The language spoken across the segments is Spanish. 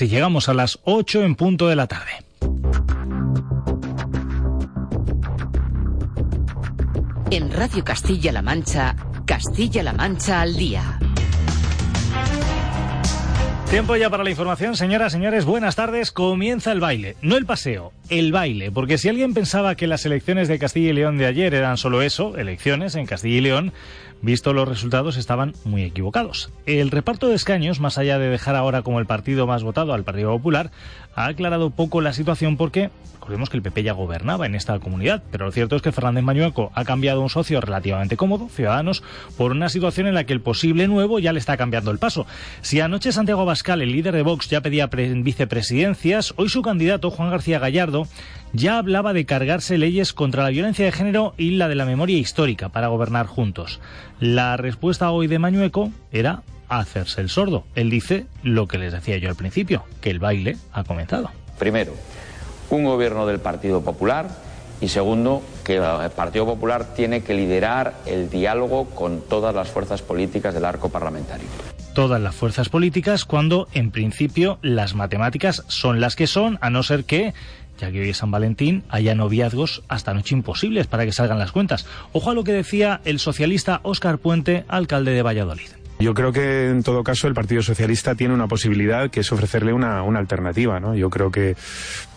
Así llegamos a las 8 en punto de la tarde. En Radio Castilla-La Mancha, Castilla-La Mancha al día. Tiempo ya para la información, señoras, señores, buenas tardes. Comienza el baile, no el paseo, el baile, porque si alguien pensaba que las elecciones de Castilla y León de ayer eran solo eso, elecciones en Castilla y León, visto los resultados estaban muy equivocados. El reparto de escaños, más allá de dejar ahora como el partido más votado al Partido Popular, ha aclarado poco la situación porque recordemos que el PP ya gobernaba en esta comunidad, pero lo cierto es que Fernández Mañueco ha cambiado un socio relativamente cómodo, Ciudadanos, por una situación en la que el posible nuevo ya le está cambiando el paso. Si anoche Santiago Abascal, el líder de Vox, ya pedía vicepresidencias, hoy su candidato, Juan García Gallardo, ya hablaba de cargarse leyes contra la violencia de género y la de la memoria histórica para gobernar juntos. La respuesta hoy de Mañueco era hacerse el sordo. Él dice lo que les decía yo al principio, que el baile ha comenzado. Primero, un gobierno del Partido Popular y segundo, que el Partido Popular tiene que liderar el diálogo con todas las fuerzas políticas del arco parlamentario. Todas las fuerzas políticas cuando, en principio, las matemáticas son las que son, a no ser que ya que hoy es San Valentín, haya noviazgos hasta noche imposibles para que salgan las cuentas. Ojo a lo que decía el socialista Óscar Puente, alcalde de Valladolid. Yo creo que en todo caso el Partido Socialista tiene una posibilidad que es ofrecerle una, una alternativa, ¿no? Yo creo que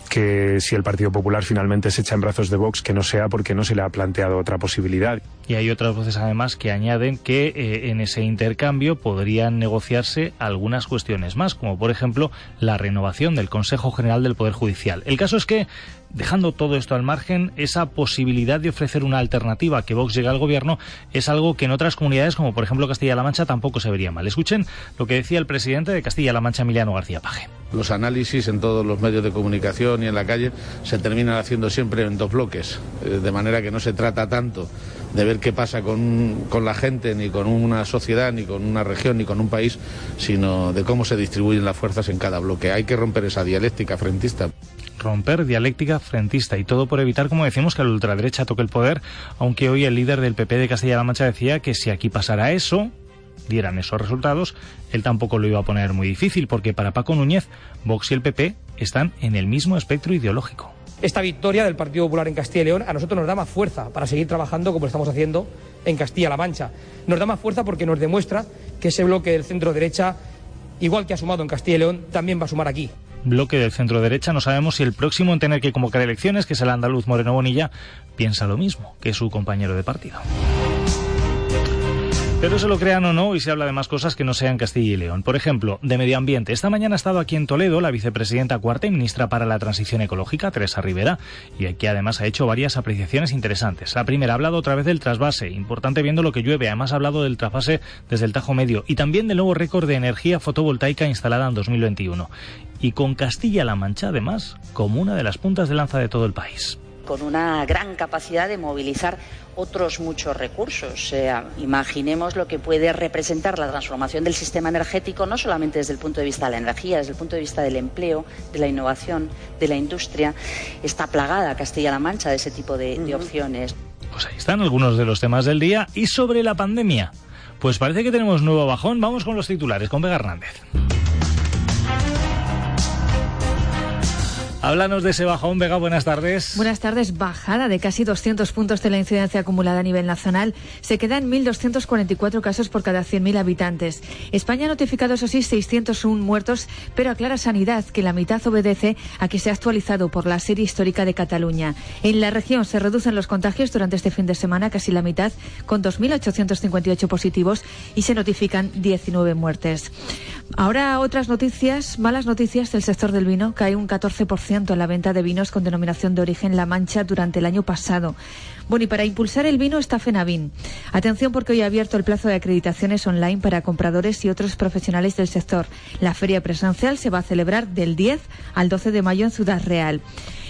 que si el Partido Popular finalmente se echa en brazos de Vox, que no sea porque no se le ha planteado otra posibilidad. Y hay otras voces además que añaden que eh, en ese intercambio podrían negociarse algunas cuestiones más, como por ejemplo la renovación del Consejo General del Poder Judicial. El caso es que dejando todo esto al margen, esa posibilidad de ofrecer una alternativa que Vox llegue al gobierno es algo que en otras comunidades, como por ejemplo Castilla-La Mancha, tampoco se vería mal. Escuchen lo que decía el presidente de Castilla-La Mancha, Emiliano García Paje. Los análisis en todos los medios de comunicación y en la calle se terminan haciendo siempre en dos bloques, eh, de manera que no se trata tanto de ver qué pasa con, con, la gente, ni con una sociedad, ni con una región, ni con un país, sino de cómo se distribuyen las fuerzas en cada bloque. Hay que romper esa dialéctica frentista. Romper dialéctica frentista y todo por evitar, como decimos, que la ultraderecha toque el poder, aunque hoy el líder del PP de Castilla-La Mancha decía que si aquí pasara eso, dieran esos resultados, él tampoco lo iba a poner muy difícil, porque para Paco Núñez, Vox y el PP están en el mismo espectro ideológico. Esta victoria del Partido Popular en Castilla y León a nosotros nos da más fuerza para seguir trabajando como estamos haciendo en Castilla-La Mancha. Nos da más fuerza porque nos demuestra que ese bloque del centro-derecha, igual que ha sumado en Castilla y León, también va a sumar aquí bloque del centro derecha. No sabemos si el próximo en tener que convocar elecciones, que es el andaluz Moreno Bonilla, piensa lo mismo que su compañero de partido. Pero se lo crean o no, y se habla de más cosas que no sean Castilla y León. Por ejemplo, de medio ambiente. Esta mañana ha estado aquí en Toledo la vicepresidenta cuarta y ministra para la Transición Ecológica, Teresa Rivera, y aquí además ha hecho varias apreciaciones interesantes. La primera ha hablado otra vez del trasvase, importante viendo lo que llueve. Además ha hablado del trasvase desde el Tajo Medio y también del nuevo récord de energía fotovoltaica instalada en 2021. Y con Castilla-La Mancha, además, como una de las puntas de lanza de todo el país con una gran capacidad de movilizar otros muchos recursos. O sea, imaginemos lo que puede representar la transformación del sistema energético, no solamente desde el punto de vista de la energía, desde el punto de vista del empleo, de la innovación, de la industria. Está plagada Castilla-La Mancha de ese tipo de, de opciones. Pues ahí están algunos de los temas del día. Y sobre la pandemia, pues parece que tenemos nuevo bajón. Vamos con los titulares, con Vega Hernández. Háblanos de ese bajón, Vega, buenas tardes. Buenas tardes, bajada de casi 200 puntos de la incidencia acumulada a nivel nacional. Se queda en 1.244 casos por cada 100.000 habitantes. España ha notificado, eso sí, 601 muertos, pero aclara Sanidad que la mitad obedece a que se ha actualizado por la serie histórica de Cataluña. En la región se reducen los contagios durante este fin de semana, casi la mitad, con 2.858 positivos y se notifican 19 muertes. Ahora otras noticias, malas noticias del sector del vino. Cae un 14% en la venta de vinos con denominación de origen La Mancha durante el año pasado. Bueno, y para impulsar el vino está Fenavín. Atención porque hoy ha abierto el plazo de acreditaciones online para compradores y otros profesionales del sector. La feria presencial se va a celebrar del 10 al 12 de mayo en Ciudad Real.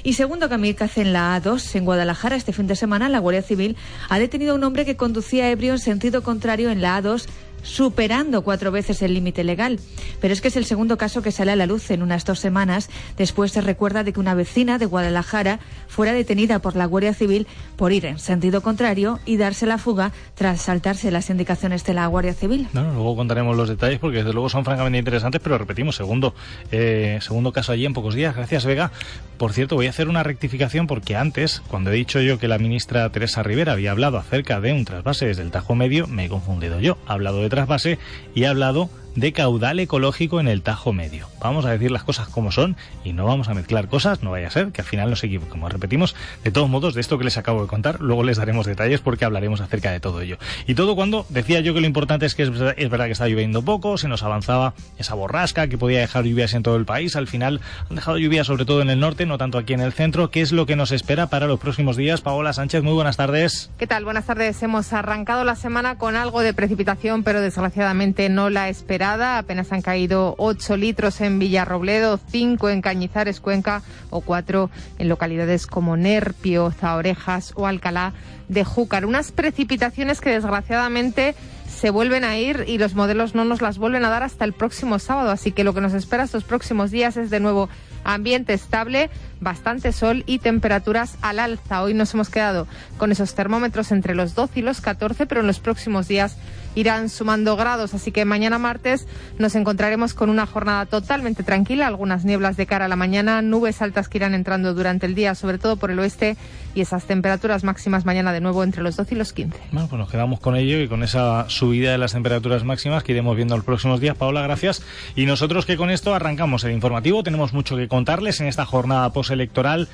Y segundo kamikaze en la A2, en Guadalajara, este fin de semana, la Guardia Civil ha detenido a un hombre que conducía ebrio en sentido contrario en la A2 superando cuatro veces el límite legal. Pero es que es el segundo caso que sale a la luz en unas dos semanas. Después se recuerda de que una vecina de Guadalajara fuera detenida por la Guardia Civil por ir en sentido contrario y darse la fuga tras saltarse las indicaciones de la Guardia Civil. luego contaremos los detalles porque desde luego son francamente interesantes, pero repetimos, segundo, eh, segundo caso allí en pocos días. Gracias, Vega. Por cierto, voy a hacer una rectificación porque antes, cuando he dicho yo que la ministra Teresa Rivera había hablado acerca de un trasvase desde el Tajo Medio, me he confundido yo. Ha hablado de trasvase y ha hablado de caudal ecológico en el Tajo Medio. Vamos a decir las cosas como son y no vamos a mezclar cosas, no vaya a ser que al final nos equivoquemos. Repetimos, de todos modos, de esto que les acabo de contar, luego les daremos detalles porque hablaremos acerca de todo ello. Y todo cuando decía yo que lo importante es que es verdad, que está lloviendo poco, se nos avanzaba esa borrasca que podía dejar lluvias en todo el país, al final han dejado lluvias sobre todo en el norte, no tanto aquí en el centro. ¿Qué es lo que nos espera para los próximos días? Paola Sánchez, muy buenas tardes. ¿Qué tal? Buenas tardes. Hemos arrancado la semana con algo de precipitación, pero desgraciadamente no la Apenas han caído 8 litros en Villarrobledo, 5 en Cañizares, Cuenca o 4 en localidades como Nerpio, Zaorejas o Alcalá de Júcar. Unas precipitaciones que desgraciadamente se vuelven a ir y los modelos no nos las vuelven a dar hasta el próximo sábado. Así que lo que nos espera estos próximos días es de nuevo ambiente estable, bastante sol y temperaturas al alza. Hoy nos hemos quedado con esos termómetros entre los 12 y los 14, pero en los próximos días irán sumando grados, así que mañana martes nos encontraremos con una jornada totalmente tranquila, algunas nieblas de cara a la mañana, nubes altas que irán entrando durante el día, sobre todo por el oeste, y esas temperaturas máximas mañana de nuevo entre los 12 y los 15. Bueno, pues nos quedamos con ello y con esa subida de las temperaturas máximas que iremos viendo los próximos días. Paola, gracias. Y nosotros que con esto arrancamos el informativo, tenemos mucho que contarles en esta jornada postelectoral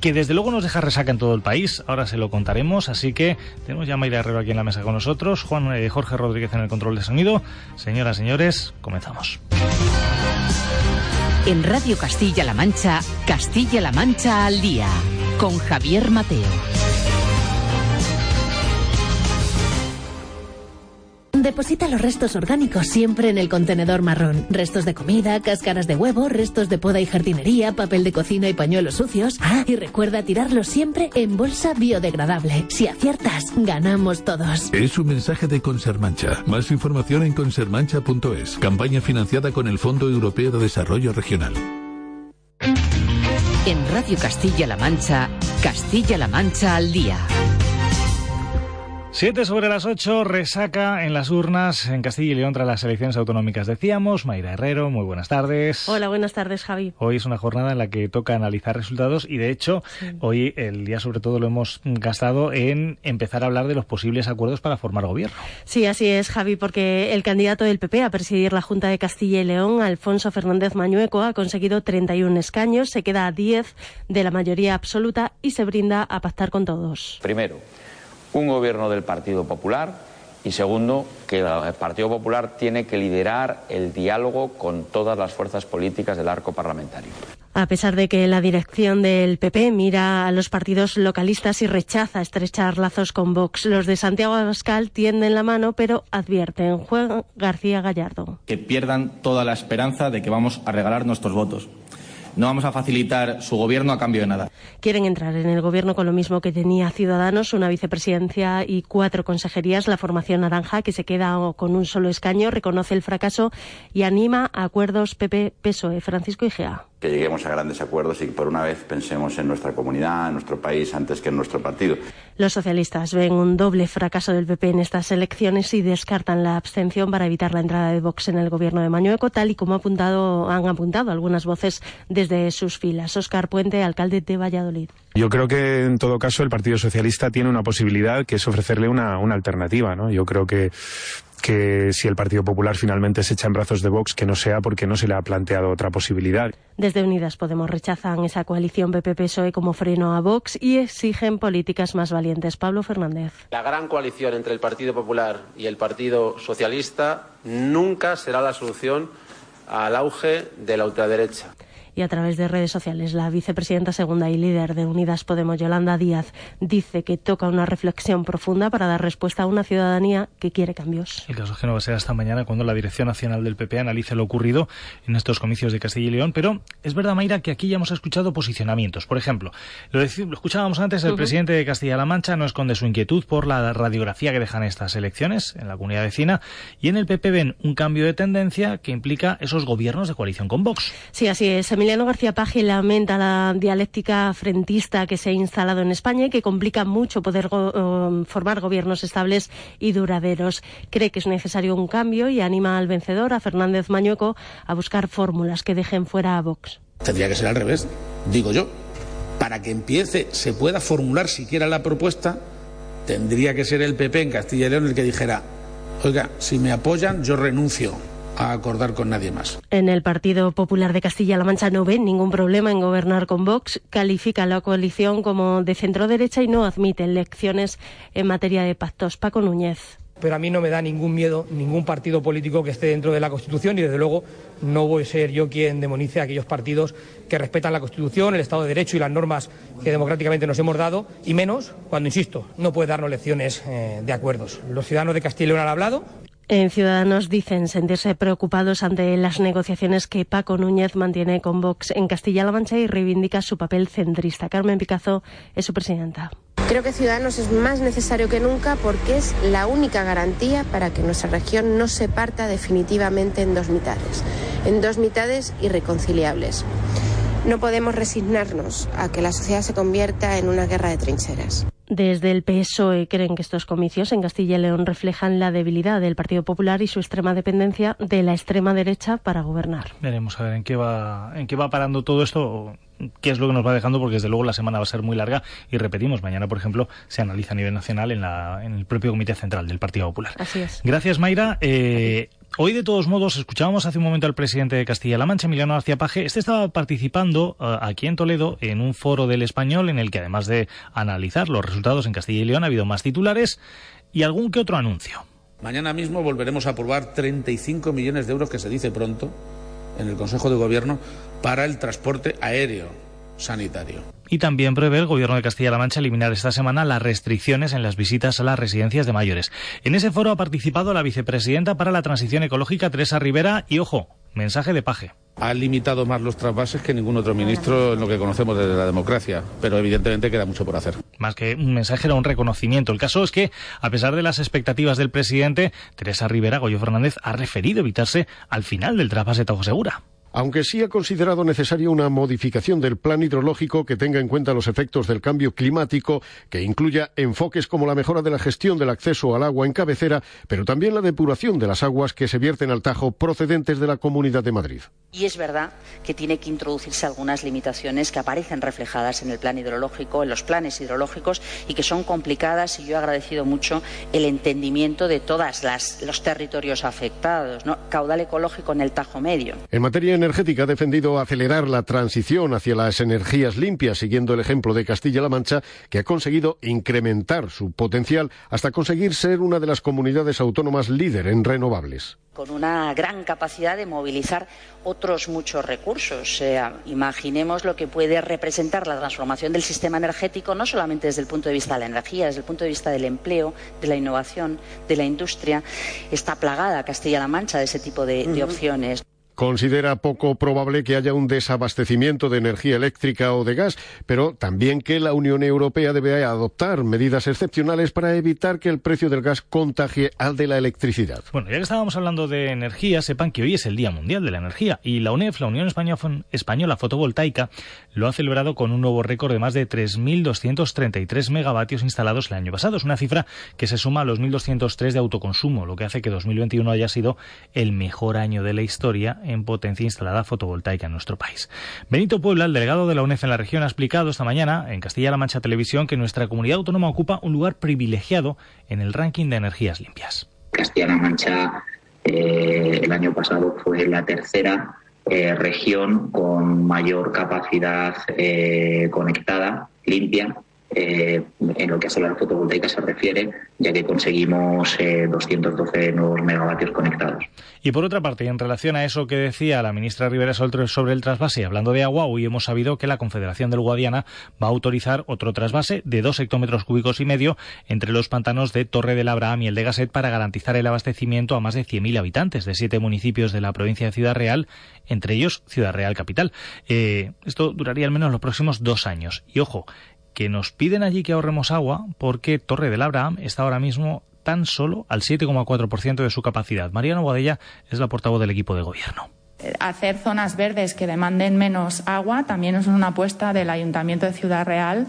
que desde luego nos deja resaca en todo el país. Ahora se lo contaremos, así que tenemos ya a Mayra Herrero aquí en la mesa con nosotros, Juan eh, Jorge Rodríguez en el control de sonido. Señoras, señores, comenzamos. En Radio Castilla-La Mancha, Castilla-La Mancha al día, con Javier Mateo. Deposita los restos orgánicos siempre en el contenedor marrón. Restos de comida, cáscaras de huevo, restos de poda y jardinería, papel de cocina y pañuelos sucios. Ah, y recuerda tirarlos siempre en bolsa biodegradable. Si aciertas, ganamos todos. Es un mensaje de Consermancha. Más información en consermancha.es. Campaña financiada con el Fondo Europeo de Desarrollo Regional. En Radio Castilla-La Mancha, Castilla-La Mancha al día. Siete sobre las ocho, resaca en las urnas en Castilla y León tras las elecciones autonómicas. Decíamos, Mayra Herrero, muy buenas tardes. Hola, buenas tardes, Javi. Hoy es una jornada en la que toca analizar resultados y, de hecho, hoy el día sobre todo lo hemos gastado en empezar a hablar de los posibles acuerdos para formar gobierno. Sí, así es, Javi, porque el candidato del PP a presidir la Junta de Castilla y León, Alfonso Fernández Mañueco, ha conseguido 31 escaños, se queda a 10 de la mayoría absoluta y se brinda a pactar con todos. Primero, un gobierno del Partido Popular y segundo, que el Partido Popular tiene que liderar el diálogo con todas las fuerzas políticas del arco parlamentario. A pesar de que la dirección del PP mira a los partidos localistas y rechaza estrechar lazos con Vox, los de Santiago Abascal tienden la mano, pero advierten Juan García Gallardo. Que pierdan toda la esperanza de que vamos a regalar nuestros votos. No vamos a facilitar su gobierno a cambio de nada. Quieren entrar en el gobierno con lo mismo que tenía Ciudadanos, una vicepresidencia y cuatro consejerías. La formación naranja, que se queda con un solo escaño, reconoce el fracaso y anima a acuerdos PP-PSOE. Francisco Igea que lleguemos a grandes acuerdos y que por una vez pensemos en nuestra comunidad, en nuestro país, antes que en nuestro partido. Los socialistas ven un doble fracaso del PP en estas elecciones y descartan la abstención para evitar la entrada de Vox en el gobierno de Mañueco, tal y como apuntado, han apuntado algunas voces desde sus filas. Óscar Puente, alcalde de Valladolid. Yo creo que en todo caso el Partido Socialista tiene una posibilidad que es ofrecerle una, una alternativa, ¿no? Yo creo que que si el Partido Popular finalmente se echa en brazos de Vox, que no sea porque no se le ha planteado otra posibilidad. Desde Unidas Podemos rechazan esa coalición PP-PSOE como freno a Vox y exigen políticas más valientes. Pablo Fernández. La gran coalición entre el Partido Popular y el Partido Socialista nunca será la solución al auge de la ultraderecha y a través de redes sociales. La vicepresidenta segunda y líder de Unidas Podemos, Yolanda Díaz, dice que toca una reflexión profunda para dar respuesta a una ciudadanía que quiere cambios. El caso es que no va a ser hasta mañana cuando la Dirección Nacional del PP analice lo ocurrido en estos comicios de Castilla y León, pero es verdad, Mayra, que aquí ya hemos escuchado posicionamientos. Por ejemplo, lo, escuchábamos antes, el presidente de Castilla-La Mancha no esconde su inquietud por la radiografía que dejan estas elecciones en la comunidad vecina y en el PP ven un cambio de tendencia que implica esos gobiernos de coalición con Vox. Sí, así es. Emiliano García Paje lamenta la dialéctica frentista que se ha instalado en España y que complica mucho poder formar gobiernos estables y duraderos. Cree que es necesario un cambio y anima al vencedor, a Fernández Mañueco, a buscar fórmulas que dejen fuera a Vox. Tendría que ser al revés, digo yo. Para que empiece, se pueda formular siquiera la propuesta, tendría que ser el PP en Castilla y León el que dijera, oiga, si me apoyan, yo renuncio a acordar con nadie más. En el Partido Popular de Castilla-La Mancha no ven ningún problema en gobernar con Vox, califica la coalición como de centro derecha y no admite elecciones en materia de pactos. Paco Núñez pero a mí no me da ningún miedo ningún partido político que esté dentro de la Constitución y desde luego no voy a ser yo quien demonice a aquellos partidos que respetan la Constitución, el Estado de Derecho y las normas que democráticamente nos hemos dado y menos cuando, insisto, no puede darnos lecciones eh, de acuerdos. Los ciudadanos de Castilla y León han hablado, en Ciudadanos dicen sentirse preocupados ante las negociaciones que Paco Núñez mantiene con Vox en Castilla-La Mancha y reivindica su papel centrista. Carmen Picazo es su presidenta. Creo que Ciudadanos es más necesario que nunca porque es la única garantía para que nuestra región no se parta definitivamente en dos mitades, en dos mitades irreconciliables. No podemos resignarnos a que la sociedad se convierta en una guerra de trincheras. Desde el PSOE creen que estos comicios en Castilla y León reflejan la debilidad del Partido Popular y su extrema dependencia de la extrema derecha para gobernar. Veremos a ver en qué va, en qué va parando todo esto qué es lo que nos va dejando, porque desde luego la semana va a ser muy larga y repetimos, mañana, por ejemplo, se analiza a nivel nacional en, la, en el propio Comité Central del Partido Popular. Así es. Gracias, Mayra. Eh, Hoy, de todos modos, escuchábamos hace un momento al presidente de Castilla-La Mancha, Emiliano García Paje. Este estaba participando uh, aquí en Toledo en un foro del español en el que, además de analizar los resultados en Castilla y León, ha habido más titulares y algún que otro anuncio. Mañana mismo volveremos a aprobar 35 millones de euros, que se dice pronto, en el Consejo de Gobierno para el transporte aéreo sanitario. Y también prevé el Gobierno de Castilla-La Mancha eliminar esta semana las restricciones en las visitas a las residencias de mayores. En ese foro ha participado la vicepresidenta para la Transición Ecológica, Teresa Rivera, y ojo, mensaje de paje. Ha limitado más los trasvases que ningún otro ministro en lo que conocemos desde la democracia, pero evidentemente queda mucho por hacer. Más que un mensaje era un reconocimiento. El caso es que, a pesar de las expectativas del presidente, Teresa Rivera, Goyo Fernández, ha referido evitarse al final del trasvase Tajo Segura aunque sí ha considerado necesaria una modificación del plan hidrológico que tenga en cuenta los efectos del cambio climático, que incluya enfoques como la mejora de la gestión del acceso al agua en cabecera, pero también la depuración de las aguas que se vierten al Tajo procedentes de la Comunidad de Madrid. Y es verdad que tiene que introducirse algunas limitaciones que aparecen reflejadas en el plan hidrológico, en los planes hidrológicos y que son complicadas y yo he agradecido mucho el entendimiento de todos los territorios afectados, ¿no? caudal ecológico en el Tajo Medio. En materia energética ha defendido acelerar la transición hacia las energías limpias, siguiendo el ejemplo de Castilla-La Mancha, que ha conseguido incrementar su potencial hasta conseguir ser una de las comunidades autónomas líder en renovables con una gran capacidad de movilizar otros muchos recursos. imaginemos lo que puede representar la transformación del sistema energético, no solamente desde el punto de vista de la energía, desde el punto de vista del empleo, de la innovación, de la industria. Está plagada Castilla-La Mancha de ese tipo de opciones. Considera poco probable que haya un desabastecimiento de energía eléctrica o de gas, pero también que la Unión Europea debe adoptar medidas excepcionales para evitar que el precio del gas contagie al de la electricidad. Bueno, ya que estábamos hablando de energía, sepan que hoy es el Día Mundial de la Energía y la UNEF, la Unión Española Fotovoltaica, lo ha celebrado con un nuevo récord de más de 3.233 megavatios instalados el año pasado. Es una cifra que se suma a los 1.203 de autoconsumo, lo que hace que 2021 haya sido el mejor año de la historia en potencia instalada fotovoltaica en nuestro país. Benito Puebla, el delegado de la UNEF en la región, ha explicado esta mañana en Castilla-La Mancha Televisión que nuestra comunidad autónoma ocupa un lugar privilegiado en el ranking de energías limpias. Castilla-La Mancha eh, el año pasado fue la tercera eh, región con mayor capacidad eh, conectada, limpia, eh, en lo que a solar fotovoltaica se refiere, ya que conseguimos 212 nuevos megavatios conectados. Y por otra parte, en relación a eso que decía la ministra Rivera sobre el trasvase, hablando de agua, hoy hemos sabido que la Confederación del Guadiana va a autorizar otro trasvase de dos hectómetros cúbicos y medio entre los pantanos de Torre del Abraham y el de Gasset para garantizar el abastecimiento a más de 100.000 habitantes de siete municipios de la provincia de Ciudad Real, entre ellos Ciudad Real Capital. Eh, esto duraría al menos los próximos dos años. Y ojo, que nos piden allí que ahorremos agua porque Torre del Abraham está ahora mismo tan solo al 7,4% de su capacidad. Mariano Guadella es la portavoz del equipo de gobierno hacer zonas verdes que demanden menos agua también es una apuesta del Ayuntamiento de Ciudad Real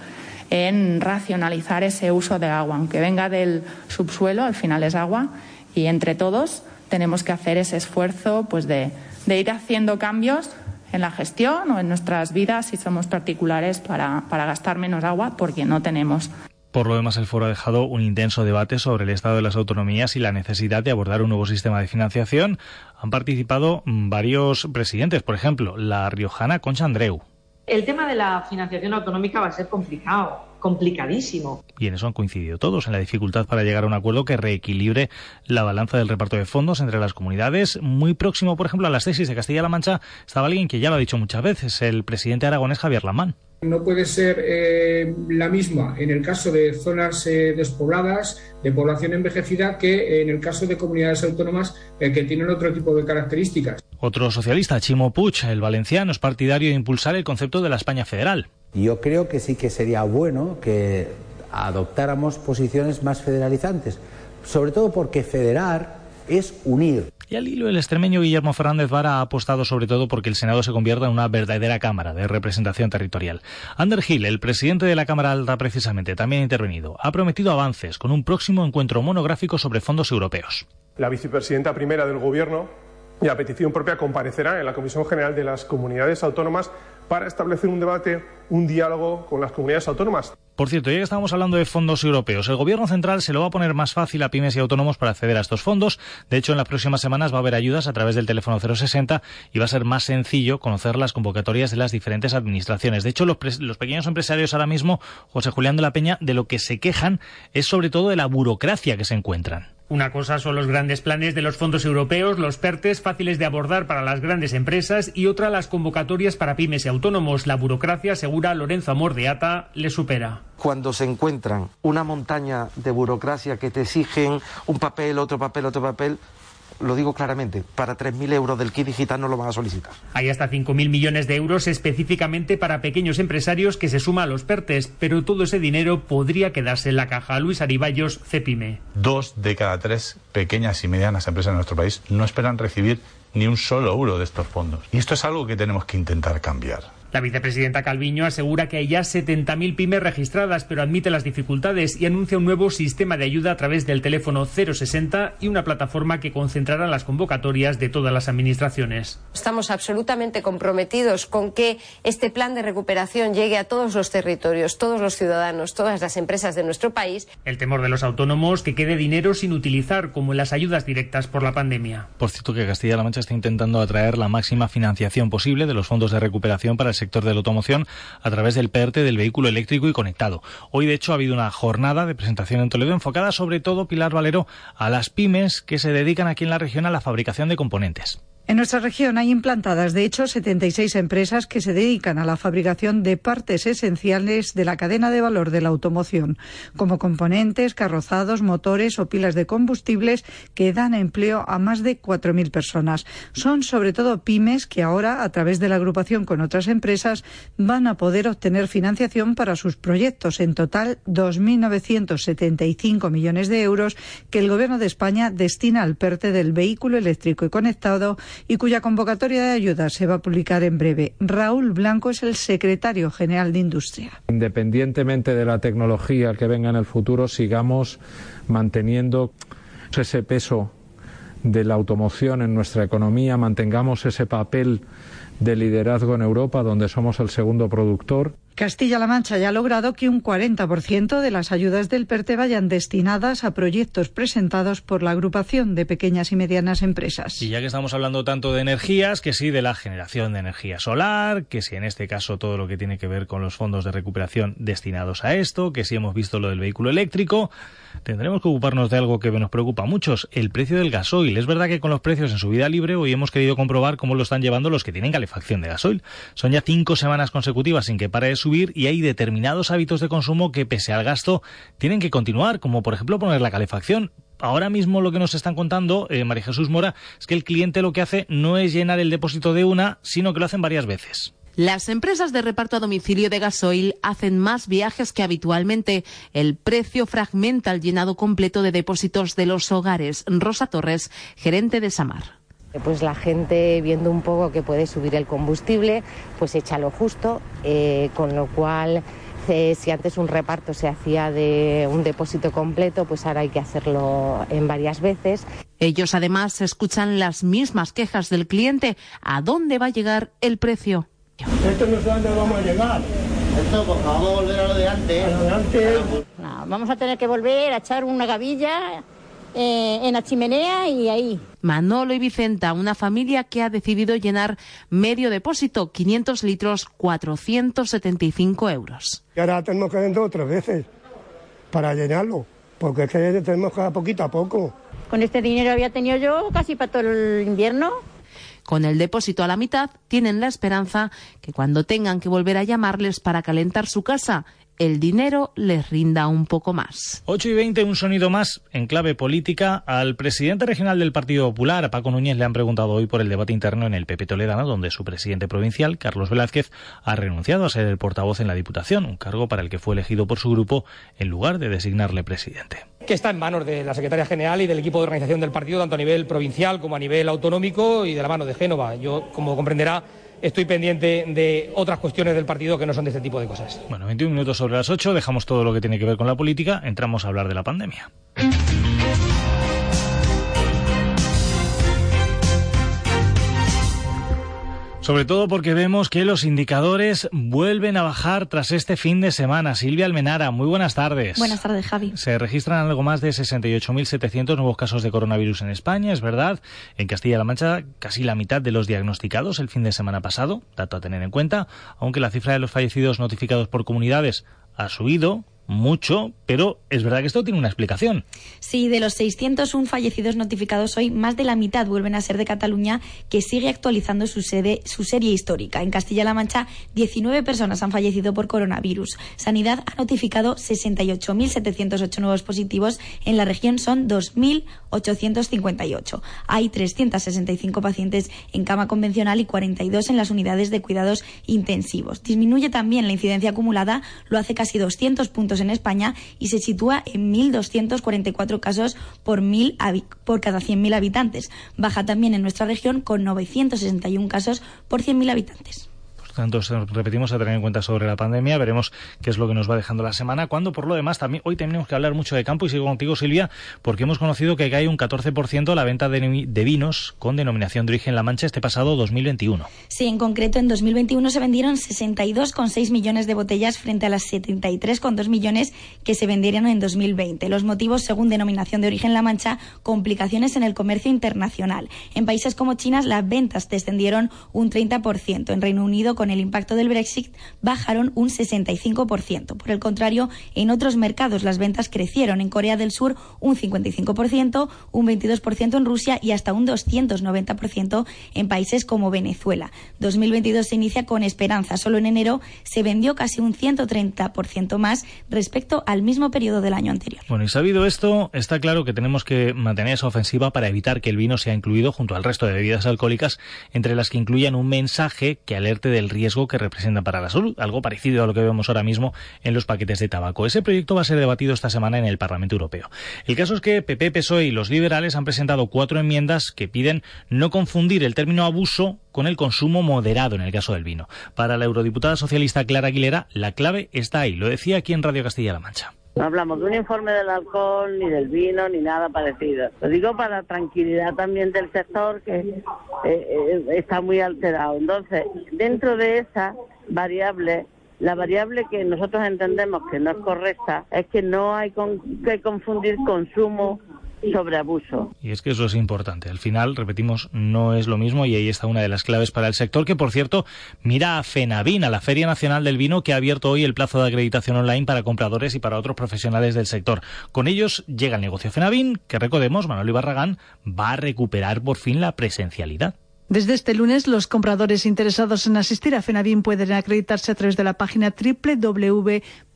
en racionalizar ese uso de agua. Aunque venga del subsuelo, al final es agua y entre todos tenemos que hacer ese esfuerzo pues, de ir haciendo cambios en la gestión o en nuestras vidas si somos particulares para, para gastar menos agua porque no tenemos. Por lo demás, el foro ha dejado un intenso debate sobre el estado de las autonomías y la necesidad de abordar un nuevo sistema de financiación. Han participado varios presidentes, por ejemplo, la riojana Concha Andreu. El tema de la financiación autonómica va a ser complicado, complicadísimo. Y en eso han coincidido todos, en la dificultad para llegar a un acuerdo que reequilibre la balanza del reparto de fondos entre las comunidades. Muy próximo, por ejemplo, a las tesis de Castilla-La Mancha estaba alguien que ya lo ha dicho muchas veces, el presidente aragonés Javier Lamán. No puede ser eh, la misma en el caso de zonas eh, despobladas, de población envejecida, que en el caso de comunidades autónomas eh, que tienen otro tipo de características. Otro socialista, Chimo Puig, el valenciano, es partidario de impulsar el concepto de la España federal. Yo creo que sí que sería bueno que adoptáramos posiciones más federalizantes, sobre todo porque federar es unir. Y al hilo, el extremeño Guillermo Fernández Vara ha apostado sobre todo porque el Senado se convierta en una verdadera Cámara de representación territorial. Ander Gil, el presidente de la Cámara Alta precisamente, también ha intervenido. Ha prometido avances con un próximo encuentro monográfico sobre fondos europeos. La vicepresidenta primera del Gobierno y a petición propia comparecerá en la Comisión General de las Comunidades Autónomas para establecer un debate, un diálogo con las comunidades autónomas. Por cierto, ya que estamos hablando de fondos europeos, el Gobierno central se lo va a poner más fácil a pymes y autónomos para acceder a estos fondos. De hecho, en las próximas semanas va a haber ayudas a través del teléfono 060 y va a ser más sencillo conocer las convocatorias de las diferentes administraciones. De hecho, los, los pequeños empresarios ahora mismo, José Julián de la Peña, de lo que se quejan es sobre todo de la burocracia que se encuentran. Una cosa son los grandes planes de los fondos europeos, los PERTES, fáciles de abordar para las grandes empresas, y otra las convocatorias para pymes y autónomos. La burocracia, asegura Lorenzo Amor de Ata, le supera. Cuando se encuentran una montaña de burocracia que te exigen un papel, otro papel, otro papel, lo digo claramente, para 3.000 euros del kit digital no lo van a solicitar. Hay hasta 5.000 millones de euros específicamente para pequeños empresarios que se suma a los PERTES, pero todo ese dinero podría quedarse en la caja. Luis Ariballos, Cepime. Dos de cada tres pequeñas y medianas empresas en nuestro país no esperan recibir ni un solo euro de estos fondos. Y esto es algo que tenemos que intentar cambiar. La vicepresidenta Calviño asegura que hay ya 70.000 pymes registradas, pero admite las dificultades y anuncia un nuevo sistema de ayuda a través del teléfono 060 y una plataforma que concentrará las convocatorias de todas las administraciones. Estamos absolutamente comprometidos con que este plan de recuperación llegue a todos los territorios, todos los ciudadanos, todas las empresas de nuestro país. El temor de los autónomos que quede dinero sin utilizar, como en las ayudas directas por la pandemia. Por cierto, que Castilla-La Mancha está intentando atraer la máxima financiación posible de los fondos de recuperación para el sector de la automoción a través del PERTE del vehículo eléctrico y conectado. Hoy, de hecho, ha habido una jornada de presentación en Toledo enfocada sobre todo, Pilar Valero, a las pymes que se dedican aquí en la región a la fabricación de componentes. En nuestra región hay implantadas, de hecho, 76 empresas que se dedican a la fabricación de partes esenciales de la cadena de valor de la automoción, como componentes, carrozados, motores o pilas de combustibles que dan empleo a más de 4.000 personas. Son sobre todo pymes que ahora, a través de la agrupación con otras empresas, van a poder obtener financiación para sus proyectos. En total, 2.975 millones de euros que el Gobierno de España destina al PERTE del vehículo eléctrico y conectado y cuya convocatoria de ayuda se va a publicar en breve. Raúl Blanco es el secretario general de Industria. Independientemente de la tecnología que venga en el futuro, sigamos manteniendo ese peso de la automoción en nuestra economía, mantengamos ese papel de liderazgo en Europa, donde somos el segundo productor. Castilla-La Mancha ya ha logrado que un 40% de las ayudas del PERTE vayan destinadas a proyectos presentados por la agrupación de pequeñas y medianas empresas. Y ya que estamos hablando tanto de energías, que sí de la generación de energía solar, que sí en este caso todo lo que tiene que ver con los fondos de recuperación destinados a esto, que sí hemos visto lo del vehículo eléctrico, tendremos que ocuparnos de algo que nos preocupa a muchos, el precio del gasoil. Es verdad que con los precios en subida libre hoy hemos querido comprobar cómo lo están llevando los que tienen calefacción de gasoil. Son ya cinco semanas consecutivas sin que pare de subir y hay determinados hábitos de consumo que pese al gasto tienen que continuar, como por ejemplo poner la calefacción. Ahora mismo lo que nos están contando, eh, María Jesús Mora, es que el cliente lo que hace no es llenar el depósito de una, sino que lo hacen varias veces. Las empresas de reparto a domicilio de gasoil hacen más viajes que habitualmente. El precio fragmenta el llenado completo de depósitos de los hogares. Rosa Torres, gerente de Samar. Pues la gente viendo un poco que puede subir el combustible, pues echa lo justo, eh, con lo cual eh, si antes un reparto se hacía de un depósito completo, pues ahora hay que hacerlo en varias veces. Ellos además escuchan las mismas quejas del cliente. ¿A dónde va a llegar el precio? Esto no sé dónde vamos a llegar. Esto, pues vamos a volver a lo de antes. A lo de antes. No, vamos a tener que volver a echar una gavilla eh, en la chimenea y ahí. Manolo y Vicenta, una familia que ha decidido llenar medio depósito, 500 litros, 475 euros. Y ahora tenemos que vender otras veces para llenarlo, porque es que tenemos que poquito a poco. Con este dinero había tenido yo casi para todo el invierno. Con el depósito a la mitad, tienen la esperanza que cuando tengan que volver a llamarles para calentar su casa, el dinero les rinda un poco más. 8 y 20, un sonido más en clave política. Al presidente regional del Partido Popular, a Paco Núñez, le han preguntado hoy por el debate interno en el PP Toledano, donde su presidente provincial, Carlos Velázquez, ha renunciado a ser el portavoz en la Diputación, un cargo para el que fue elegido por su grupo en lugar de designarle presidente que está en manos de la secretaria general y del equipo de organización del partido, tanto a nivel provincial como a nivel autonómico y de la mano de Génova. Yo, como comprenderá, estoy pendiente de otras cuestiones del partido que no son de este tipo de cosas. Bueno, 21 minutos sobre las 8, dejamos todo lo que tiene que ver con la política, entramos a hablar de la pandemia. Sobre todo porque vemos que los indicadores vuelven a bajar tras este fin de semana. Silvia Almenara, muy buenas tardes. Buenas tardes, Javi. Se registran algo más de 68.700 nuevos casos de coronavirus en España, es verdad. En Castilla-La Mancha, casi la mitad de los diagnosticados el fin de semana pasado, dato a tener en cuenta, aunque la cifra de los fallecidos notificados por comunidades ha subido, mucho, pero es verdad que esto tiene una explicación. Sí, de los 601 fallecidos notificados hoy, más de la mitad vuelven a ser de Cataluña, que sigue actualizando su, sede, su serie histórica. En Castilla-La Mancha, 19 personas han fallecido por coronavirus. Sanidad ha notificado 68.708 nuevos positivos. En la región son 2.858. Hay 365 pacientes en cama convencional y 42 en las unidades de cuidados intensivos. Disminuye también la incidencia acumulada, lo hace casi 200 puntos en España y se sitúa en 1.244 casos por, mil, por cada 100.000 habitantes. Baja también en nuestra región con 961 casos por 100.000 habitantes tanto repetimos a tener en cuenta sobre la pandemia, veremos qué es lo que nos va dejando la semana, cuando por lo demás también hoy tenemos que hablar mucho de campo y sigo contigo Silvia, porque hemos conocido que cae un 14% la venta de, de, vinos con denominación de origen La Mancha este pasado 2021. Sí, en concreto en 2021 se vendieron 62,6 millones de botellas frente a las 73,2 millones que se vendieron en 2020. Los motivos, según denominación de origen La Mancha, complicaciones en el comercio internacional. En países como China las ventas descendieron un 30%, en Reino Unido con con el impacto del Brexit bajaron un 65%. Por el contrario, en otros mercados las ventas crecieron. En Corea del Sur un 55%, un 22% en Rusia y hasta un 290% en países como Venezuela. 2022 se inicia con esperanza. Solo en enero se vendió casi un 130% más respecto al mismo periodo del año anterior. Bueno, y sabido esto, está claro que tenemos que mantener esa ofensiva para evitar que el vino sea incluido junto al resto de bebidas alcohólicas, entre las que incluyan un mensaje que alerte del riesgo que representa para la salud, algo parecido a lo que vemos ahora mismo en los paquetes de tabaco. Ese proyecto va a ser debatido esta semana en el Parlamento Europeo. El caso es que PP, PSOE y los liberales han presentado cuatro enmiendas que piden no confundir el término abuso con el consumo moderado en el caso del vino. Para la eurodiputada socialista Clara Aguilera, la clave está ahí. Lo decía aquí en Radio Castilla-La Mancha. No hablamos de un informe del alcohol, ni del vino, ni nada parecido. Lo digo para la tranquilidad también del sector que eh, eh, está muy alterado. Entonces, dentro de esa variable, la variable que nosotros entendemos que no es correcta es que no hay que confundir consumo sobre abuso. Y es que eso es importante. Al final, repetimos, no es lo mismo y ahí está una de las claves para el sector, que por cierto, mira a FENAVIN, a la Feria Nacional del Vino, que ha abierto hoy el plazo de acreditación online para compradores y para otros profesionales del sector. Con ellos llega el negocio FENAVIN, que recordemos, Manuel Ibarragán va a recuperar por fin la presencialidad. Desde este lunes, los compradores interesados en asistir a FENAVIN pueden acreditarse a través de la página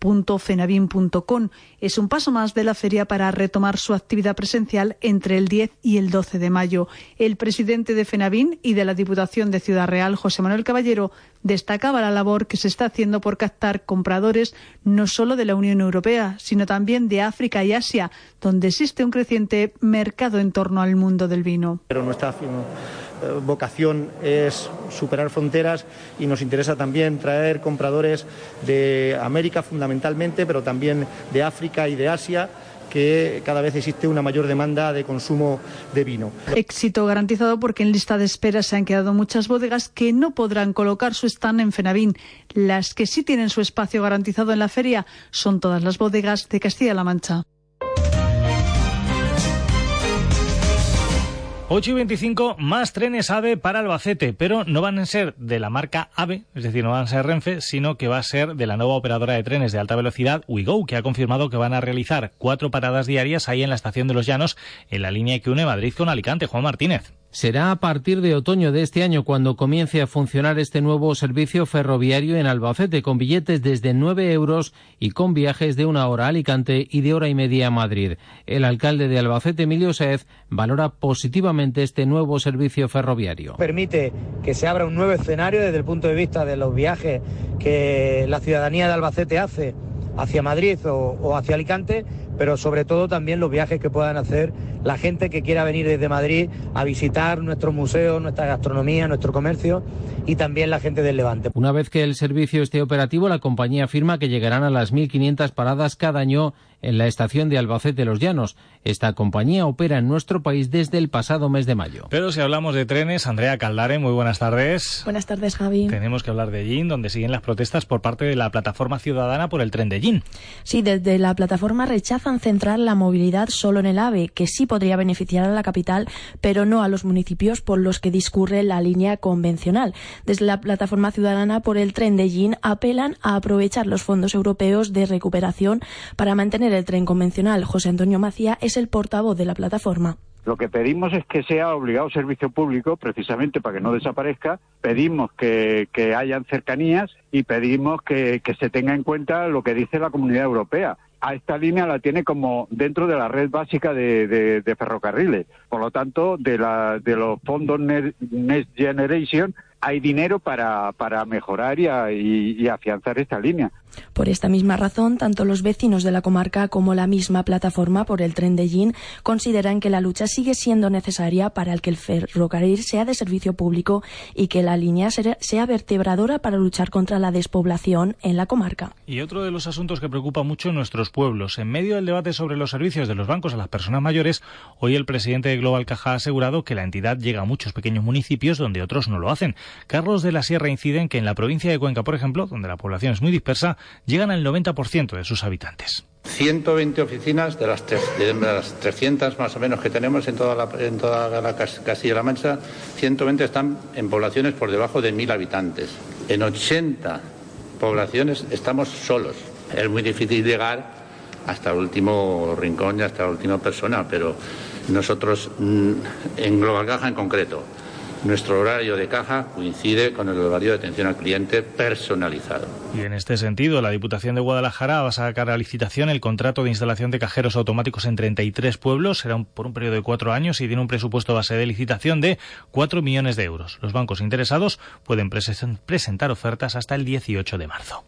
www.fenavin.com. Es un paso más de la feria para retomar su actividad presencial entre el 10 y el 12 de mayo. El presidente de FENAVIN y de la Diputación de Ciudad Real, José Manuel Caballero, destacaba la labor que se está haciendo por captar compradores no solo de la Unión Europea, sino también de África y Asia, donde existe un creciente mercado en torno al mundo del vino. Pero nuestra eh, vocación es superar fronteras y nos interesa también traer compradores de América fundamentalmente, pero también de África y de Asia que cada vez existe una mayor demanda de consumo de vino. Éxito garantizado porque en lista de espera se han quedado muchas bodegas que no podrán colocar su stand en Fenavín. Las que sí tienen su espacio garantizado en la feria son todas las bodegas de Castilla-La Mancha. 8 y 25, más trenes AVE para Albacete, pero no van a ser de la marca AVE, es decir, no van a ser Renfe, sino que va a ser de la nueva operadora de trenes de alta velocidad WeGo, que ha confirmado que van a realizar cuatro paradas diarias ahí en la estación de los Llanos, en la línea que une Madrid con Alicante. Juan Martínez. Será a partir de otoño de este año cuando comience a funcionar este nuevo servicio ferroviario en Albacete, con billetes desde 9 euros y con viajes de una hora a Alicante y de hora y media a Madrid. El alcalde de Albacete, Emilio Saez, valora positivamente este nuevo servicio ferroviario. Permite que se abra un nuevo escenario desde el punto de vista de los viajes que la ciudadanía de Albacete hace hacia Madrid o, o hacia Alicante, pero sobre todo también los viajes que puedan hacer la gente que quiera venir desde Madrid a visitar nuestros museos, nuestra gastronomía, nuestro comercio y también la gente del Levante. Una vez que el servicio esté operativo, la compañía afirma que llegarán a las 1.500 paradas cada año en la estación de Albacete Los Llanos. Esta compañía opera en nuestro país desde el pasado mes de mayo. Pero si hablamos de trenes, Andrea Caldare, muy buenas tardes. Buenas tardes, Javi. Tenemos que hablar de Gin, donde siguen las protestas por parte de la plataforma ciudadana por el tren de Gin. Sí, desde la plataforma rechazan centrar la movilidad solo en el AVE, que sí podría beneficiar a la capital, pero no a los municipios por los que discurre la línea convencional. Desde la plataforma ciudadana por el tren de Gin apelan a aprovechar los fondos europeos de recuperación para mantener el tren convencional. José Antonio Macía es el portavoz de la plataforma. Lo que pedimos es que sea obligado servicio público, precisamente para que no desaparezca. Pedimos que, hayan cercanías y pedimos que, se tenga en cuenta lo que dice la Comunidad Europea. A esta línea la tiene como dentro de la red básica de, ferrocarriles. Por lo tanto, de, la, de los fondos Next Generation hay dinero para, para mejorar y, y, afianzar esta línea. Por esta misma razón, tanto los vecinos de la comarca como la misma plataforma por el tren de Gin consideran que la lucha sigue siendo necesaria para que el ferrocarril sea de servicio público y que la línea sea vertebradora para luchar contra la despoblación en la comarca. Y otro de los asuntos que preocupa mucho en nuestros pueblos. En medio del debate sobre los servicios de los bancos a las personas mayores, hoy el presidente de Global Caja ha asegurado que la entidad llega a muchos pequeños municipios donde otros no lo hacen. Carlos de la Sierra incide en que en la provincia de Cuenca, por ejemplo, donde la población es muy dispersa, llegan al 90% de sus habitantes. 120 oficinas de las, de las 300 más o menos que tenemos en toda la, en toda la Castilla-La Mancha, 120 están en poblaciones por debajo de 1.000 habitantes. En 80 poblaciones estamos solos. Es muy difícil llegar hasta el último rincón y hasta la última persona, pero nosotros mm, en Global Caja en concreto nuestro horario de caja coincide con el horario de atención al cliente personalizado. Y en este sentido, la Diputación de Guadalajara va a sacar a licitación el contrato de instalación de cajeros automáticos en 33 pueblos. Será por un periodo de cuatro años y tiene un presupuesto base de licitación de 4 millones de euros. Los bancos interesados pueden presentar ofertas hasta el 18 de marzo.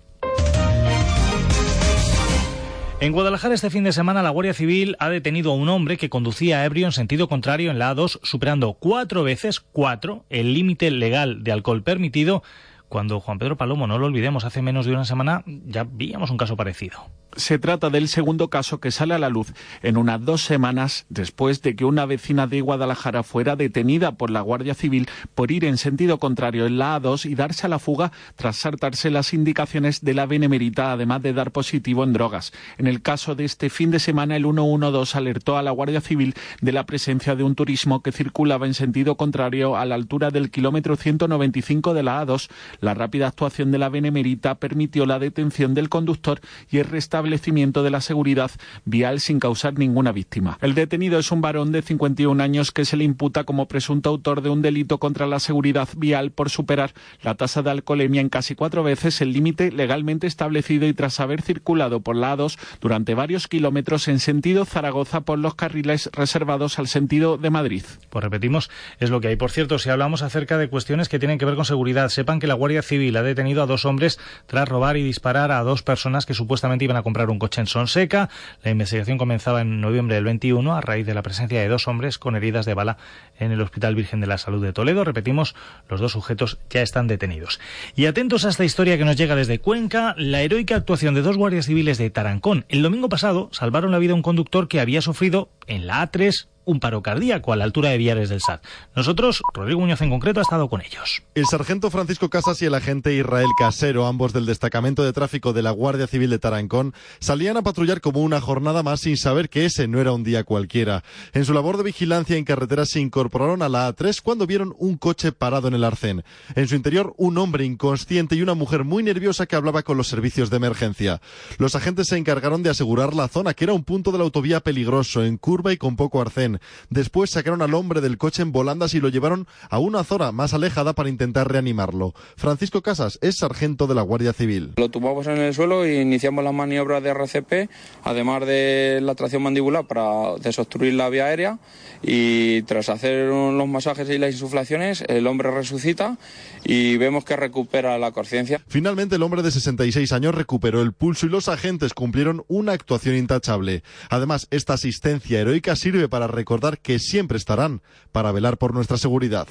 En Guadalajara este fin de semana la Guardia Civil ha detenido a un hombre que conducía ebrio en sentido contrario en la A2, superando cuatro veces, cuatro, el límite legal de alcohol permitido, cuando Juan Pedro Palomo, no lo olvidemos, hace menos de una semana ya víamos un caso parecido. Se trata del segundo caso que sale a la luz en unas dos semanas después de que una vecina de Guadalajara fuera detenida por la Guardia Civil por ir en sentido contrario en la A2 y darse a la fuga tras saltarse las indicaciones de la Benemerita, además de dar positivo en drogas. En el caso de este fin de semana, el 112 alertó a la Guardia Civil de la presencia de un turismo que circulaba en sentido contrario a la altura del kilómetro 195 de la A2. La rápida actuación de la Benemerita permitió la detención del conductor y el establecimiento de la seguridad vial sin causar ninguna víctima. El detenido es un varón de 51 años que se le imputa como presunto autor de un delito contra la seguridad vial por superar la tasa de alcoholemia en casi cuatro veces el límite legalmente establecido y tras haber circulado por lados durante varios kilómetros en sentido Zaragoza por los carriles reservados al sentido de Madrid. Pues repetimos, es lo que hay. Por cierto, si hablamos acerca de cuestiones que tienen que ver con seguridad, sepan que la Guardia Civil ha detenido a dos hombres tras robar y disparar a dos personas que supuestamente iban a comprar un coche en Sonseca. La investigación comenzaba en noviembre del 21 a raíz de la presencia de dos hombres con heridas de bala en el Hospital Virgen de la Salud de Toledo. Repetimos, los dos sujetos ya están detenidos. Y atentos a esta historia que nos llega desde Cuenca, la heroica actuación de dos guardias civiles de Tarancón. El domingo pasado salvaron la vida a un conductor que había sufrido en la A3 un paro cardíaco a la altura de Villares del SAT. Nosotros, Rodrigo Muñoz en concreto, ha estado con ellos. El sargento Francisco Casas y el agente Israel Casero, ambos del destacamento de tráfico de la Guardia Civil de Tarancón, salían a patrullar como una jornada más sin saber que ese no era un día cualquiera. En su labor de vigilancia en carretera se incorporaron a la A3 cuando vieron un coche parado en el arcén. En su interior, un hombre inconsciente y una mujer muy nerviosa que hablaba con los servicios de emergencia. Los agentes se encargaron de asegurar la zona, que era un punto de la autovía peligroso, en curva y con poco arcén. Después sacaron al hombre del coche en volandas y lo llevaron a una zona más alejada para intentar reanimarlo. Francisco Casas es sargento de la Guardia Civil. Lo tumbamos en el suelo e iniciamos las maniobras de RCP, además de la tracción mandibular para desobstruir la vía aérea y tras hacer los masajes y las insuflaciones el hombre resucita y vemos que recupera la conciencia. Finalmente el hombre de 66 años recuperó el pulso y los agentes cumplieron una actuación intachable. Además, esta asistencia heroica sirve para recordar que siempre estarán para velar por nuestra seguridad.